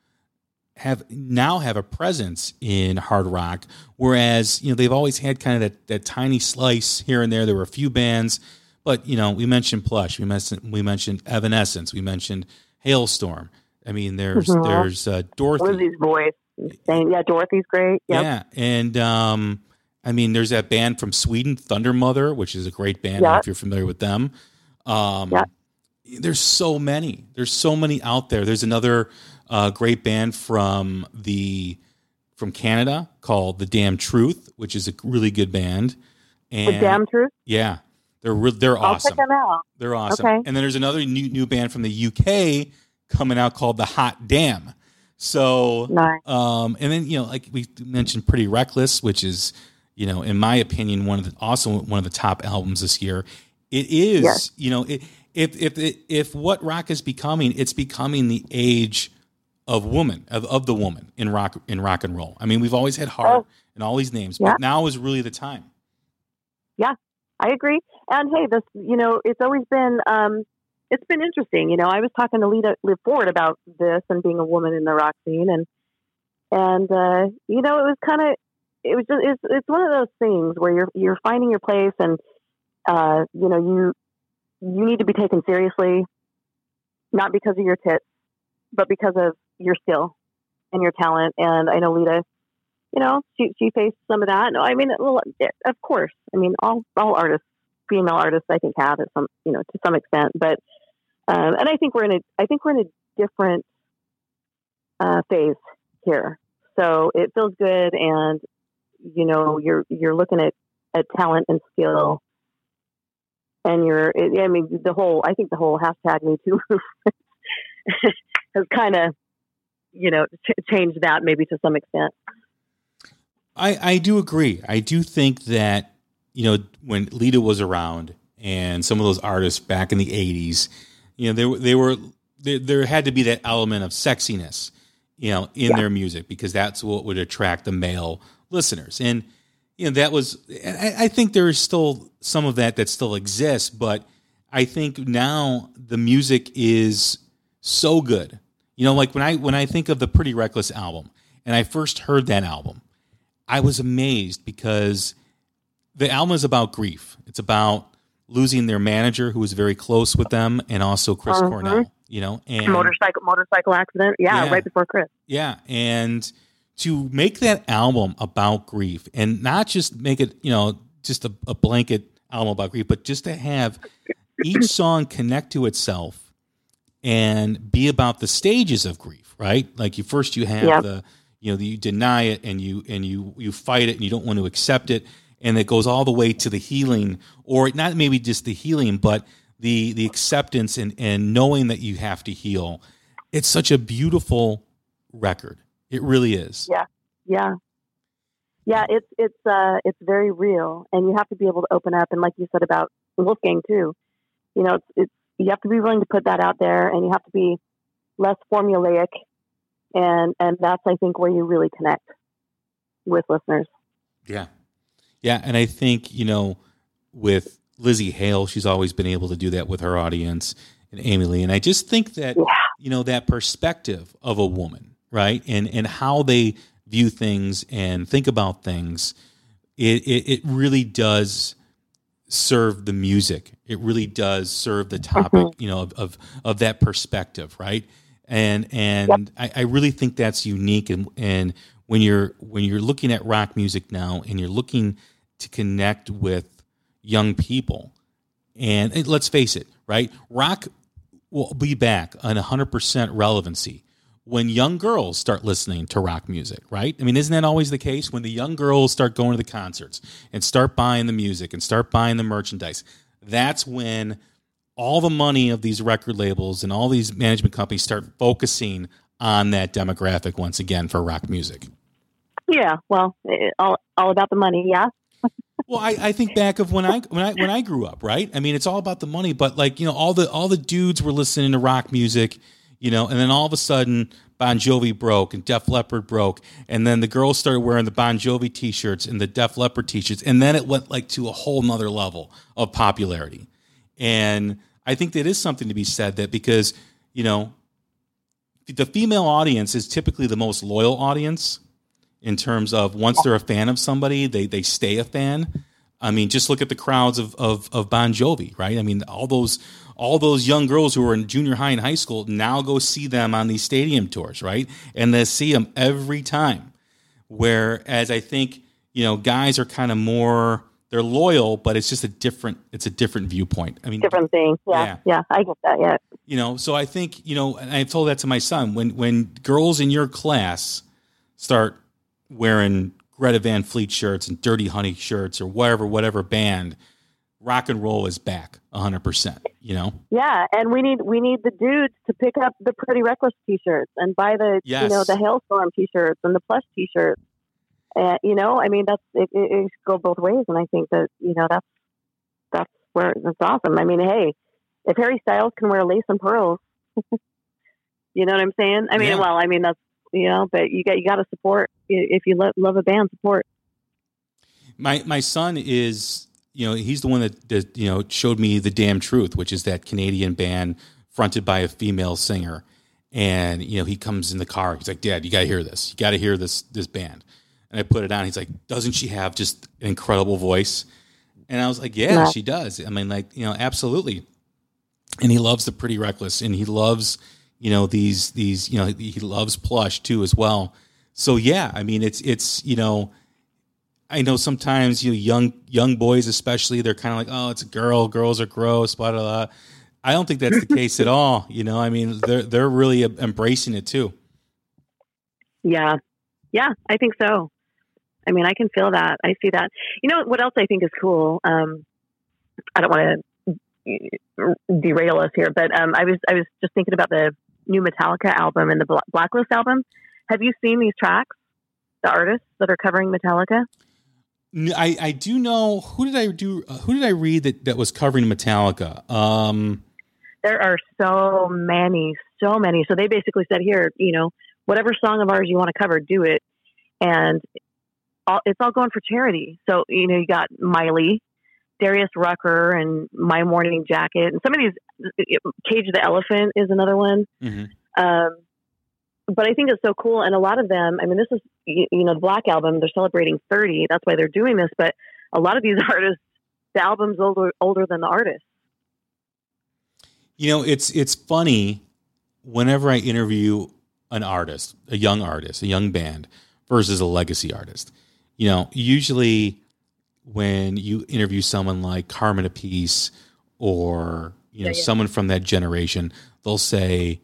have now have a presence in hard rock, whereas you know they've always had kind of that, that tiny slice here and there. There were a few bands, but you know we mentioned Plush, we mentioned we mentioned Evanescence, we mentioned Halestorm. I mean, there's Mhm. there's uh, Dorothy, Lzzy's voice. Insane. Yeah, Dorothy's great. Yep. yeah, and um, I mean, there's that band from Sweden, Thundermother, which is a great band. I don't know Yeah. if you're familiar with them. Um, Yeah. There's so many. There's so many out there. There's another uh, great band from the from Canada called The Damn Truth, which is a really good band. And The damn truth. yeah, they're re- they're I'll awesome. check them out. They're awesome. Okay. And then there's another new new band from the UK coming out called The Hot Damn. So Nice. um, and then you know, like we mentioned, Pretty Reckless, which is you know, in my opinion, one of the also one of the top albums this year. It is, Yes. you know, it, if if if what rock is becoming, it's becoming the age of woman of, of the woman in rock in rock and roll. I mean, we've always had heart Oh. and all these names, Yeah. but now is really the time. Yeah, I agree. And hey, this you know, it's always been um it's been interesting. You know, I was talking to Lita Liv Ford about this and being a woman in the rock scene and and uh, you know, it was kind of it was just it's it's one of those things where you're you're finding your place and uh, you know, you you need to be taken seriously not because of your tits, but because of your skill and your talent. And I know Lita you know, she she faced some of that. No, I mean, of course. I mean, all all artists, female artists, I think have at some, you know, to some extent. But um, and I think we're in a, I think we're in a different uh, phase here. So it feels good, and you know, you're you're looking at at talent and skill, and you're. I mean, the whole. I think the whole hashtag Me Too [LAUGHS] has kind of, you know, ch- changed that maybe to some extent. I, I do agree. I do think that, you know, when Lita was around and some of those artists back in the 80s, you know, they, were- they were, there, there had to be that element of sexiness, you know, in Yeah. their music because that's what would attract the male listeners. And, you know, that was, I, I think there is still some of that that still exists, but I think now the music is so good. You know, like when I, when I think of the Pretty Reckless album and I first heard that album, I was amazed because the album is about grief. It's about losing their manager who was very close with them, and also Chris Mhm. Cornell. You know, and motorcycle motorcycle accident. Yeah, Yeah. right before Chris. yeah, and to make that album about grief and not just make it, you know, just a, a blanket album about grief, but just to have each [LAUGHS] song connect to itself and be about the stages of grief, right? Like you first you have Yeah. the you know, you deny it and you and you you fight it and you don't want to accept it and it goes all the way to the healing or not maybe just the healing but the the acceptance and and knowing that you have to heal. It's such a beautiful record. It really is. Yeah. Yeah. Yeah, it's it's uh it's very real and you have to be able to open up and like you said about Wolfgang too. You know, it's it's you have to be willing to put that out there and you have to be less formulaic and and that's I think where you really connect with listeners. Yeah. Yeah. And I think, you know, with Lzzy Hale, she's always been able to do that with her audience and Amy Lee. And I just think that, Yeah. you know, that perspective of a woman, right? And and how they view things and think about things, it it, it really does serve the music. It really does serve the mm-hmm. topic, you know, of, of of that perspective, right? And and I, I really think that's unique. And and when you're when you're looking at rock music now, and you're looking to connect with young people, and, let's face it, right? Rock will be back on 100% relevancy when young girls start listening to rock music, right? I mean, isn't that always the case? When the young girls start going to the concerts and start buying the music and start buying the merchandise, that's when all the money of these record labels and all these management companies start focusing on that demographic once again for rock music. Yeah, well, it, all all about the money, yeah. Well, I, I think back of when I when I when I grew up, right? I mean, it's all about the money, but like you know, all the all the dudes were listening to rock music, you know, and then all of a sudden Bon Jovi broke and Def Leppard broke, and then the girls started wearing the Bon Jovi t-shirts and the Def Leppard t-shirts, and then it went like to a whole nother level of popularity. And I think that is something to be said that because you know the female audience is typically the most loyal audience in terms of once they're a fan of somebody, they they stay a fan. I mean, just look at the crowds of, of, of Bon Jovi, right? I mean, all those all those young girls who were in junior high and high school now go see them on these stadium tours, right? And they see them every time. Whereas I think you know guys are kind of more they're loyal, but it's just a different it's a different viewpoint. I mean, Different thing. Yeah, Yeah. yeah, I get that. Yeah, you know so i think you know and i've told that to my son when when girls in your class start wearing greta van fleet shirts and dirty honey shirts or whatever whatever band rock and roll is back 100% you know yeah, and we need we need the dudes to pick up the Pretty Reckless T-shirts and buy the you know the Halestorm T-shirts and the Plush T-shirts. And you know, I mean, that's it, it, it should go both ways, and I think that you know that's that's where that's awesome. I mean, hey, if Harry Styles can wear lace and pearls, [LAUGHS] you know what I'm saying? I mean, Yeah. well, I mean that's you know, but you got you got to support if you lo- love a band, support. my my son is you know he's the one that, that you know showed me the damn truth which is that canadian band fronted by a female singer. And you know he comes in the car. He's like dad you got to hear this. You got to hear this this band. And i put it on. He's like doesn't she have just an incredible voice? And i was like yeah Yeah. she does. I mean like you know absolutely. And he loves the pretty reckless. And he loves you know these these you know he loves plush too as well so yeah i mean it's it's you know I know sometimes you know, young young boys especially they're kind of like oh it's a girl girls are gross blah blah blah. I don't think that's the case at all. You know, I mean they're they're really embracing it too. Yeah. Yeah, I think so. I mean, I can feel that. I see that. You know what else I think is cool? Um, I don't want to derail us here, but um, I was I was just thinking about the new Metallica album and the Blacklist album. Have you seen these tracks? The artists that are covering Metallica. I, I do know who did I do uh, who did I read that that was covering Metallica. Um, There are so many, so many. So they basically said, "Here, you know, whatever song of ours you want to cover, do it," and all, it's all going for charity. So you know, you got Miley, Darius Rucker, and My Morning Jacket, and some of these. Cage the Elephant is another one. mhm. Um, but I think it's so cool, and a lot of them. I mean, this is you, you know the Black album. They're celebrating 30. That's why they're doing this. But a lot of these [LAUGHS] artists the album's older older than the artist. You know, it's it's funny whenever I interview an artist, a young artist, a young band versus a legacy artist. You know, usually when you interview someone like Carmine Appice or you know Yeah, yeah. someone from that generation, they'll say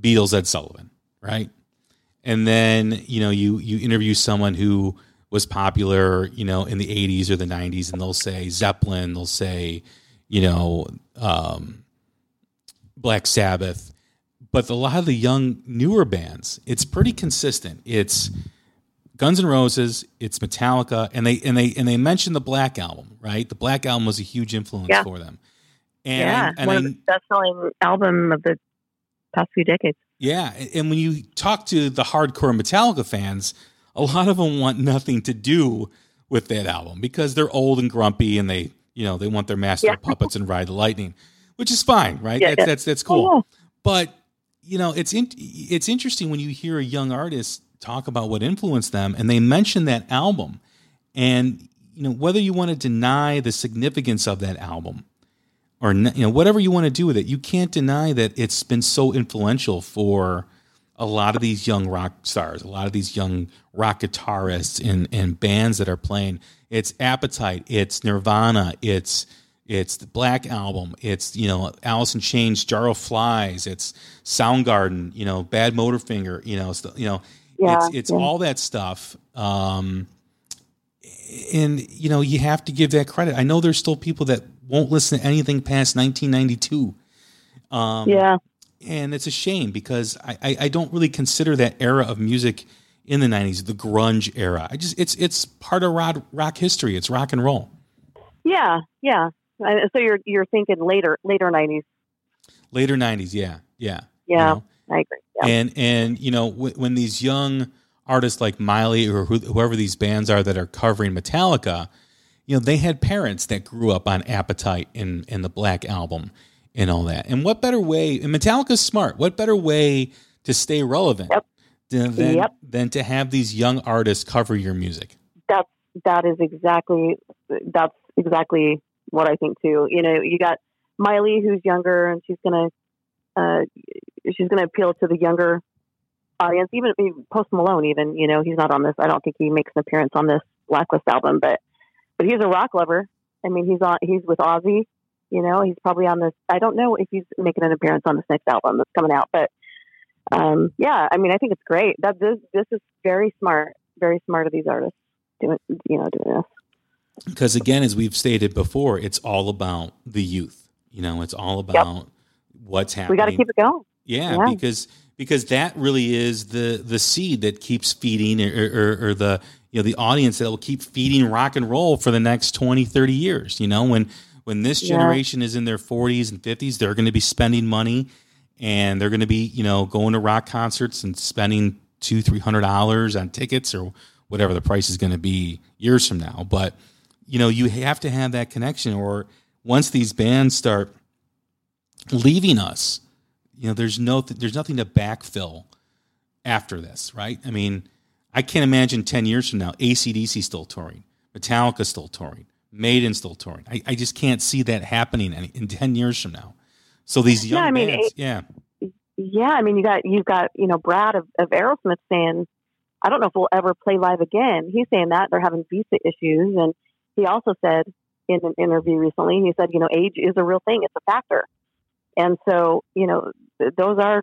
Beatles Ed Sullivan, right? And then you know you you interview someone who was popular, you know, in the '80s or the '90s, and they'll say Zeppelin, they'll say, you know, um, Black Sabbath, but a lot of the young newer bands, it's pretty consistent. It's Guns N' Roses, it's Metallica, and they and they and they mentioned the Black album, right? The Black album was a huge influence Yeah. for them. And yeah, and one I, of the best selling album of the past few decades. Yeah, and when you talk to the hardcore Metallica fans, a lot of them want nothing to do with that album because they're old and grumpy, and they you know they want their master Yeah. puppets and ride the lightning, which is fine, right? Yeah, that's, yeah. that's that's cool. Oh, but you know it's in, it's interesting when you hear a young artist talk about what influenced them and they mention that album and you know whether you want to deny the significance of that album or you know whatever you want to do with it you can't deny that it's been so influential for a lot of these young rock stars a lot of these young rock guitarists and and bands that are playing it's appetite it's nirvana it's it's the Black Album. It's you know Alice in Chains, Jar of Flies. It's Soundgarden. You know Bad Motorfinger. You know st- you know Yeah, it's it's yeah. all that stuff. Um, and you know you have to give that credit. I know there's still people that won't listen to anything past 1992. Um, yeah, and it's a shame because I, I, I don't really consider that era of music in the 90s the grunge era. I just it's it's part of rock, rock history. It's rock and roll. yeah, yeah. So you're you're thinking later later nineties. Later 90s, yeah, yeah. you Yeah, know? I agree. Yeah. and and you know w- when these young artists like Miley or who, whoever these bands are that are covering Metallica, you know they had parents that grew up on Appetite and and the Black Album and all that. And what better way? And Metallica's smart. What better way to stay relevant Yep. than than, Yep. than to have these young artists cover your music? that's that is exactly that's exactly what I think too. You know, you got Miley who's younger and she's gonna uh, she's gonna appeal to the younger audience. Even Post Malone, even you know, he's not on this. I don't think he makes an appearance on this Blacklist album, but but he's a rock lover. I mean, he's on he's with Ozzy. You know, he's probably on this. I don't know if he's making an appearance on this next album that's coming out, but um, yeah, I mean, I think it's great. That this this is very smart, very smart of these artists doing you know doing this. because again as we've stated before it's all about the youth you know it's all about what's happening We got to keep it going. yeah, Yeah. because because that really is the the seed that keeps feeding or, or, or the you know the audience that will keep feeding rock and roll for the next 20 30 years you know? When when this Yeah. generation is in their 40s and 50s they're going to be spending money and they're going to be you know going to rock concerts and spending two three hundred dollars on tickets or whatever the price is going to be years from now. But you know you have to have that connection or once these bands start leaving us you know there's no there's nothing to backfill after this right? I mean i can't imagine 10 years from now acdc still touring metallica still touring maiden still touring i, I just can't see that happening any, in 10 years from now so these young I mean, bands it- yeah Yeah, I mean, you got you've got you know Brad of, of Aerosmith saying, I don't know if we'll ever play live again. He's saying that they're having visa issues, and he also said in an interview recently, he said, you know, age is a real thing; it's a factor, and so you know th- those are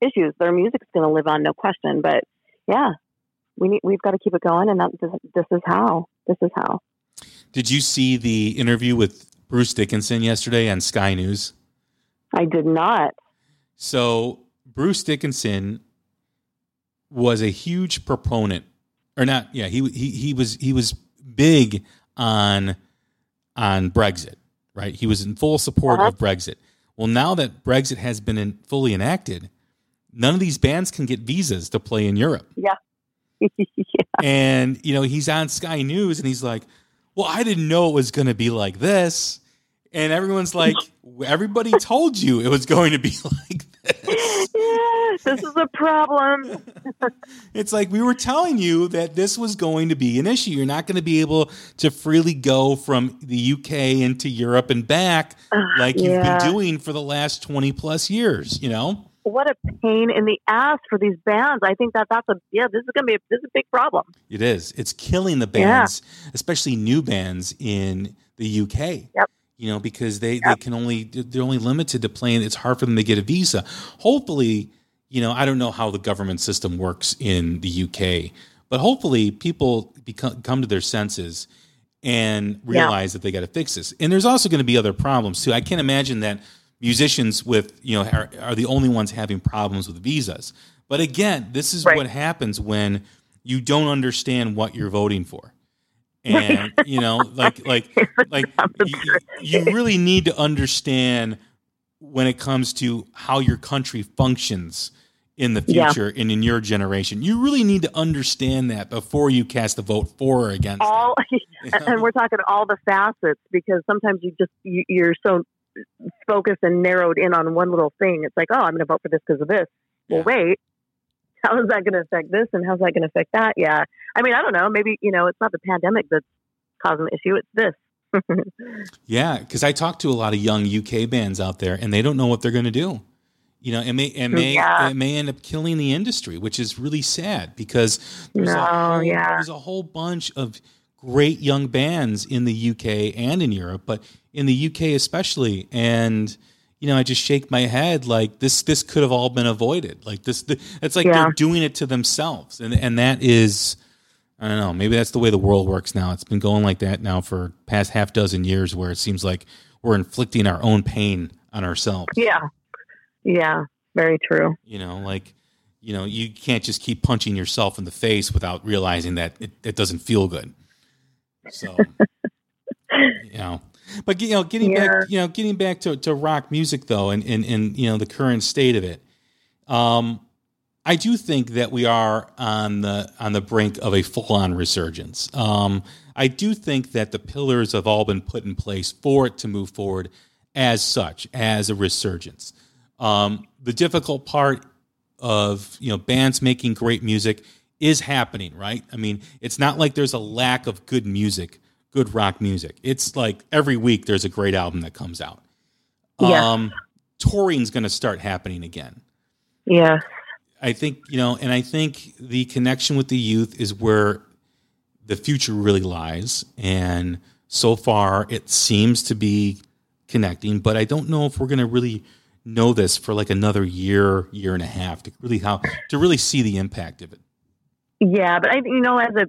issues. Their music's going to live on, no question. But yeah, we need we've got to keep it going, and that, this, this is how. This is how. did you see the interview with bruce dickinson yesterday on sky news I did not. So Bruce Dickinson was a huge proponent, or not? Yeah, he he he was he was big on on Brexit, right? He was in full support Uh-huh. of Brexit. Well, now that Brexit has been in, fully enacted, none of these bands can get visas to play in Europe. yeah. [LAUGHS] And you know, he's on Sky News, and he's like, "Well, I didn't know it was going to be like this." And everyone's like, "Everybody told you it was going to be [LAUGHS] like this." [LAUGHS] Yeah. This is a problem. It's like we were telling you that this was going to be an issue. You're not going to be able to freely go from the UK into Europe and back like you've yeah. been doing for the last 20 plus years, you know? What a pain in the ass for these bands. I think that that's a yeah. This is gonna be a, this is a big problem. It is. It's killing the Yeah. bands, especially new bands in the UK. Yep. You know, because they, they can only they're only limited to playing. It's hard for them to get a visa. Hopefully, you know, I don't know how the government system works in the UK, but hopefully people become come to their senses and realize that they got to fix this. And there's also going to be other problems too. I can't imagine that musicians with you know are, are the only ones having problems with visas. But again, this is Right. what happens when you don't understand what you're voting for. [LAUGHS] And you know, like like [LAUGHS] like you, you really need to understand when it comes to how your country functions in the Yeah. future and in your generation. You really need to understand that before you cast a vote for or against. all [LAUGHS] and we're talking all the facets because sometimes you just you, you're so focused and narrowed in on one little thing. It's like oh i'm going to vote for this because of this. Well wait. [LAUGHS] How is that going to affect this and how's that going to affect that? Yeah. I mean i don't know. Maybe you know it's not the pandemic that's causing the issue it's this. [LAUGHS] Yeah, because I talk to a lot of young UK bands out there, and they don't know what they're going to do. You know, it may it may Yeah. it may end up killing the industry, which is really sad because there's a whole, yeah. there's a whole bunch of great young bands in the UK and in Europe, but in the UK especially. And you know, I just shake my head like this. This could have all been avoided. Like this, it's like Yeah. they're doing it to themselves, and and that is. I don't know. Maybe that's the way the world works now. It's been going like that now for past half dozen years, where it seems like we're inflicting our own pain on ourselves. yeah yeah very true You know, like you know, you can't just keep punching yourself in the face without realizing that it, it doesn't feel good. So, [LAUGHS] you know, but you know, getting Yeah. back, you know, getting back to, to rock music though, and, and and you know the current state of it. Um, I do think that we are on the on the brink of a full on resurgence. Um, I do think that the pillars have all been put in place for it to move forward as such, as a resurgence. Um, the difficult part of you know bands making great music is happening, right? I mean, it's not like there's a lack of good music, good rock music. It's like every week there's a great album that comes out. Yeah. Um, touring's going to start happening again. yeah I think you know, and I think the connection with the youth is where the future really lies. And so far, it seems to be connecting, but I don't know if we're going to really know this for like another year, year and a half to really how to really see the impact of it. Yeah, but I, you know, as a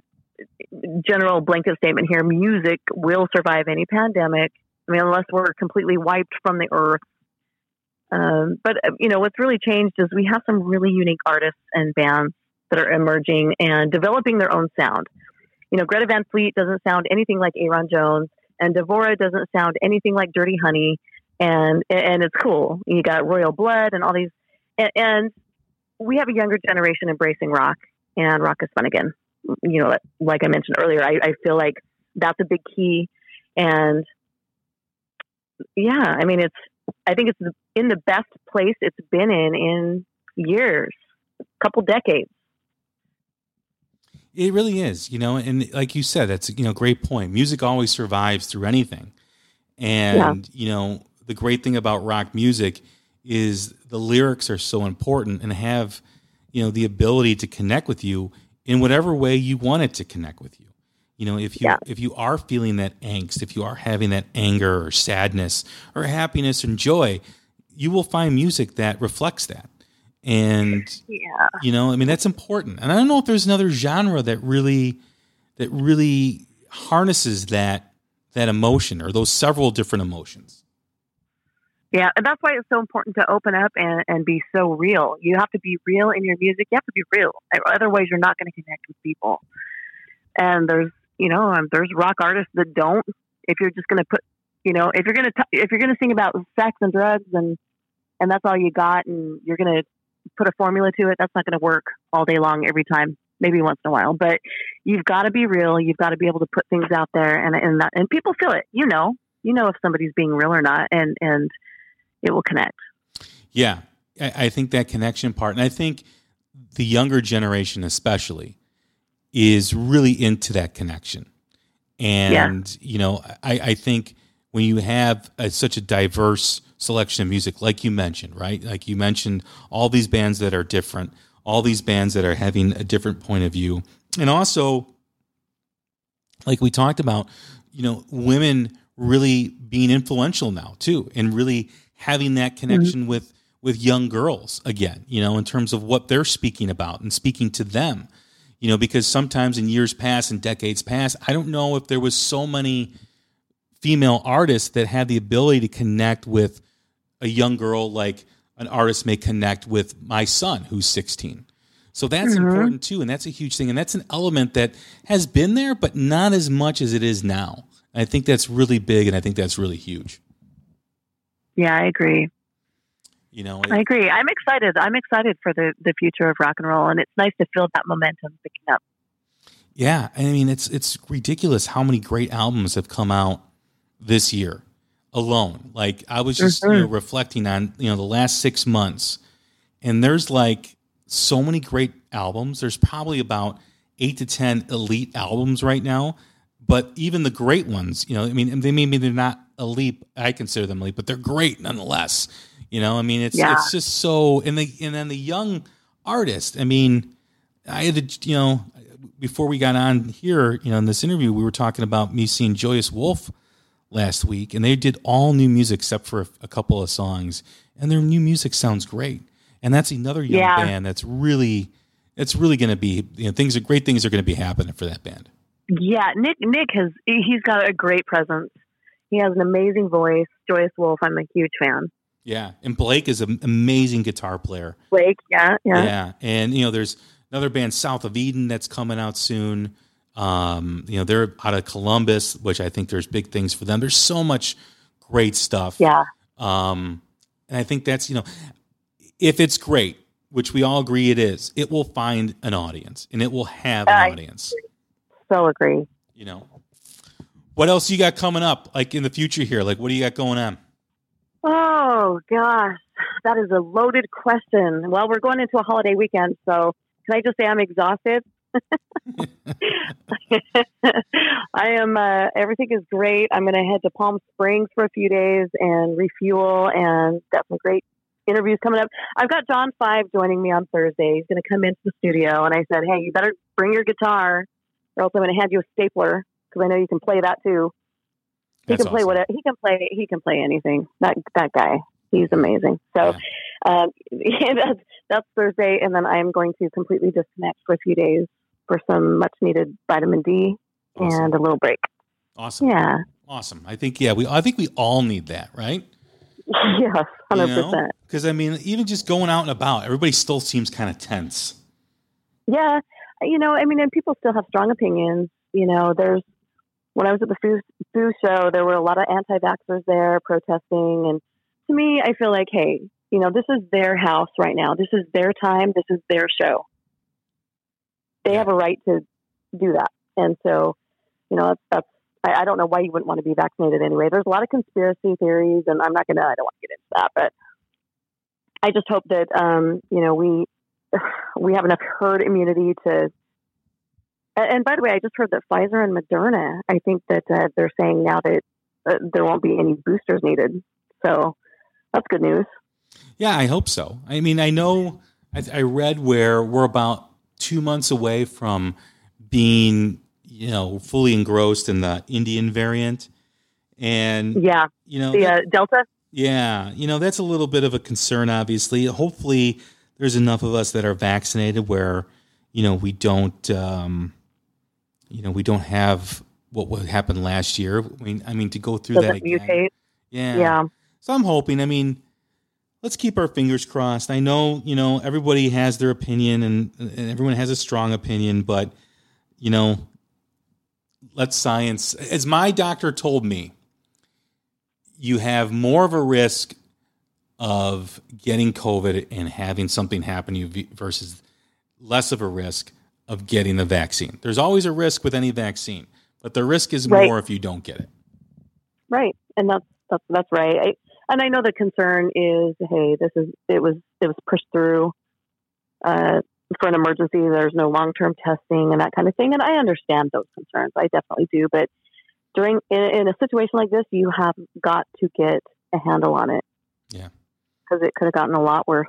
general blanket statement here, music will survive any pandemic. I mean, unless we're completely wiped from the earth. Um, but uh, you know, what's really changed is we have some really unique artists and bands that are emerging and developing their own sound. You know, Greta Van Fleet doesn't sound anything like Ayron Jones, and Devora doesn't sound anything like Dirty Honey, and and it's cool. You got Royal Blood and all these, and, and we have a younger generation embracing rock and rock is fun again. You know, like I mentioned earlier, I, I feel like that's a big key. And yeah, I mean, it's, I think it's in the best place it's been in in years, couple decades. It really is, you know, and like you said, that's you know, great point. Music always survives through anything, and you know, the great thing about rock music is the lyrics are so important and have you know the ability to connect with you in whatever way you want it to connect with you. You know, if you Yeah. if you are feeling that angst, if you are having that anger or sadness or happiness and joy, you will find music that reflects that. And Yeah. you know, I mean that's important. And I don't know if there's another genre that really that really harnesses that that emotion or those several different emotions. Yeah. And that's why it's so important to open up and, and be so real. You have to be real in your music. You have to be real. Otherwise, you're not going to connect with people. And there's, you know, um, there's rock artists that don't. If you're just going to put, you know, if you're going to if you're going to sing about sex and drugs and and that's all you got, and you're going to put a formula to it, that's not going to work all day long every time. Maybe once in a while, but you've got to be real. You've got to be able to put things out there, and and that, and people feel it. You know, you know if somebody's being real or not, and and it will connect. Yeah. I, I think that connection part, and I think the younger generation especially is really into that connection. And you know, I, I think when you have a, such a diverse selection of music, like you mentioned, right? Like you mentioned, all these bands that are different, all these bands that are having a different point of view, and also, like we talked about, you know, women really being influential now too, and really having that mm-hmm. connection with with young girls again, you know, in terms of what they're speaking about and speaking to them, you know, because sometimes in years past and decades past, I don't know if there was so many female artists that had the ability to connect with a young girl like an artist may connect with my son who's 16. So that's mm-hmm. important too, and that's a huge thing, and that's an element that has been there, but not as much as it is now. And I think that's really big, and I think that's really huge. Yeah, I agree. You know, I agree. I'm excited. I'm excited for the, the future of rock and roll, and it's nice to feel that momentum picking up. Yeah, I mean it's it's ridiculous how many great albums have come out this year alone. Like I was just you know, mm-hmm. reflecting on you know the last six months, and there's like so many great albums. There's probably about eight to ten elite albums right now, but even the great ones, you know, I mean, they maybe they're not a leap. I consider them leap, but they're great nonetheless. You know, I mean, it's Yeah. it's just so and the and then the young artist. I mean, I had to, you know, before we got on here, you know, in this interview, we were talking about me seeing Joyous Wolf last week, and they did all new music except for a, a couple of songs, and their new music sounds great. And that's another young Yeah. band that's really, it's really going to be, you know, things are great things are going to be happening for that band. Yeah, Nick Nick has he's got a great presence. He has an amazing voice. Joyous Wolf, I'm a huge fan. Yeah, and Blake is an amazing guitar player. Blake, yeah, yeah. Yeah, and you know, there's another band, South of Eden, that's coming out soon. Um, you know, they're out of Columbus, which I think there's big things for them. There's so much great stuff. Yeah. Um, and I think that's you know, if it's great, which we all agree it is, it will find an audience and it will have an I- audience. So agree. You know, what else you got coming up, like in the future here? Like, what do you got going on? Oh gosh, that is a loaded question. Well, we're going into a holiday weekend, so can I just say I'm exhausted? [LAUGHS] I am. Uh, everything is great. I'm going to head to Palm Springs for a few days and refuel, and got some great interviews coming up. I've got John Five joining me on Thursday. He's going to come into the studio, and I said, "Hey, you better bring your guitar, or else I'm going to hand you a stapler because I know you can play that too." He That's can play awesome. whatever. He can play. He can play anything. That that guy. He's amazing. So, um, [LAUGHS] that's that's Thursday, and then I am going to completely disconnect for a few days for some much needed vitamin D Awesome. and a little break. Awesome. Yeah. Awesome. I think yeah, we I think we all need that, right? [LAUGHS] Yes. Hundred percent. Because I mean, even just going out and about, everybody still seems kind of tense. Yeah. You know, I mean, and people still have strong opinions. You know, there's when I was at the Foo, Foo show, there were a lot of anti-vaxxers there protesting, and to me, I feel like, hey, you know, this is their house right now. This is their time. This is their show. They have a right to do that, and so, you know, that's, that's I, I don't know why you wouldn't want to be vaccinated anyway. There's a lot of conspiracy theories, and I'm not gonna. I don't want to get into that, but I just hope that um, you know we [SIGHS] we have enough herd immunity to. And by the way, I just heard that Pfizer and Moderna. I think that uh, they're saying now that uh, there won't be any boosters needed. So that's good news. Yeah, I hope so. I mean, I know I, I read where we're about two months away from being, you know, fully engrossed in the Indian variant, and Yeah, you know, the uh, Delta. Yeah, you know that's a little bit of a concern. Obviously, hopefully, there's enough of us that are vaccinated where you know we don't, um, you know, we don't have what what happened last year. I mean, I mean to go through that Doesn't again. mutate. Yeah. Yeah. So I'm hoping. I mean, let's keep our fingers crossed. I know you know everybody has their opinion and, and everyone has a strong opinion, but you know, let science. As my doctor told me, you have more of a risk of getting COVID and having something happen to you versus less of a risk of getting the vaccine. There's always a risk with any vaccine, but the risk is Right. more if you don't get it. Right, and that's that's that's right. I and I know the concern is, hey, this is it was it was pushed through uh, for an emergency. There's no long term testing and that kind of thing, and I understand those concerns. I definitely do. But during in, in a situation like this, you have got to get a handle on it. Because it could have gotten a lot worse.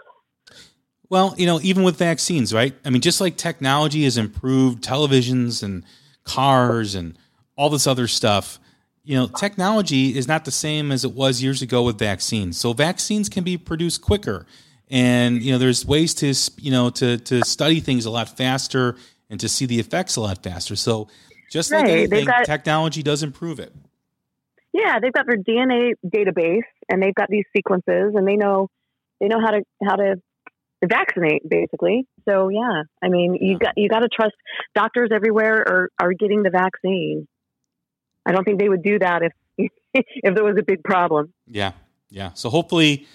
Well, you know, even with vaccines, right? I mean, just like technology has improved, televisions and cars and all this other stuff, you know, technology is not the same as it was years ago with vaccines. So vaccines can be produced quicker. And, you know, there's ways to, you know, to, to study things a lot faster and to see the effects a lot faster. So just like Right. They've anything, got- technology does improve it. Yeah, they've got their DNA database and they've got these sequences and they know they know how to how to vaccinate basically. So yeah, I mean you got you got to trust doctors everywhere are are getting the vaccine. I don't think they would do that if [LAUGHS] if there was a big problem. Yeah, yeah. So hopefully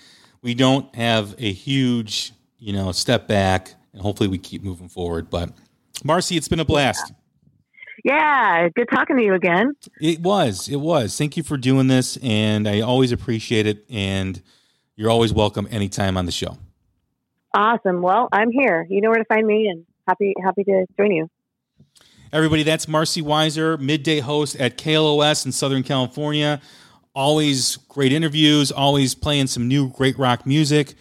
we don't have a huge, you know, step back, and hopefully we keep moving forward. But Marcy, it's been a blast. Yeah, good talking to you again. It was, it was. Thank you for doing this, and I always appreciate it. And you're always welcome anytime on the show. Awesome. Well, I'm here. You know where to find me and happy happy to join you. Everybody, that's Marcy Weiser, midday host at KLOS in Southern California. Always great interviews, always playing some new great rock music.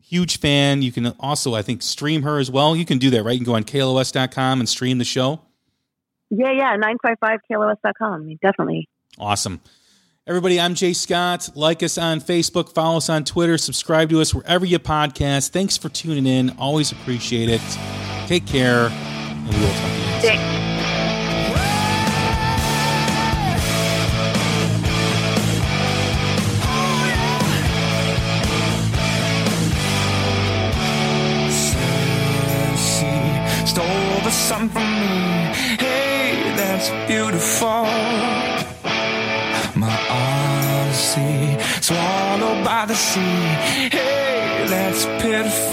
Huge fan. You can also, I think, stream her as well. You can do that, right? You can go on KLOS.com and stream the show. Yeah, yeah, 955klos.com. I mean, definitely. Awesome. Everybody, I'm Jay Scott. Like us on Facebook, follow us on Twitter, subscribe to us wherever you podcast. Thanks for tuning in. Always appreciate it. Take care, and we will talk to you next the sea. Hey, that's pitiful.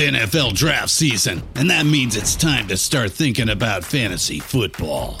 NFL draft season, and that means it's time to start thinking about fantasy football.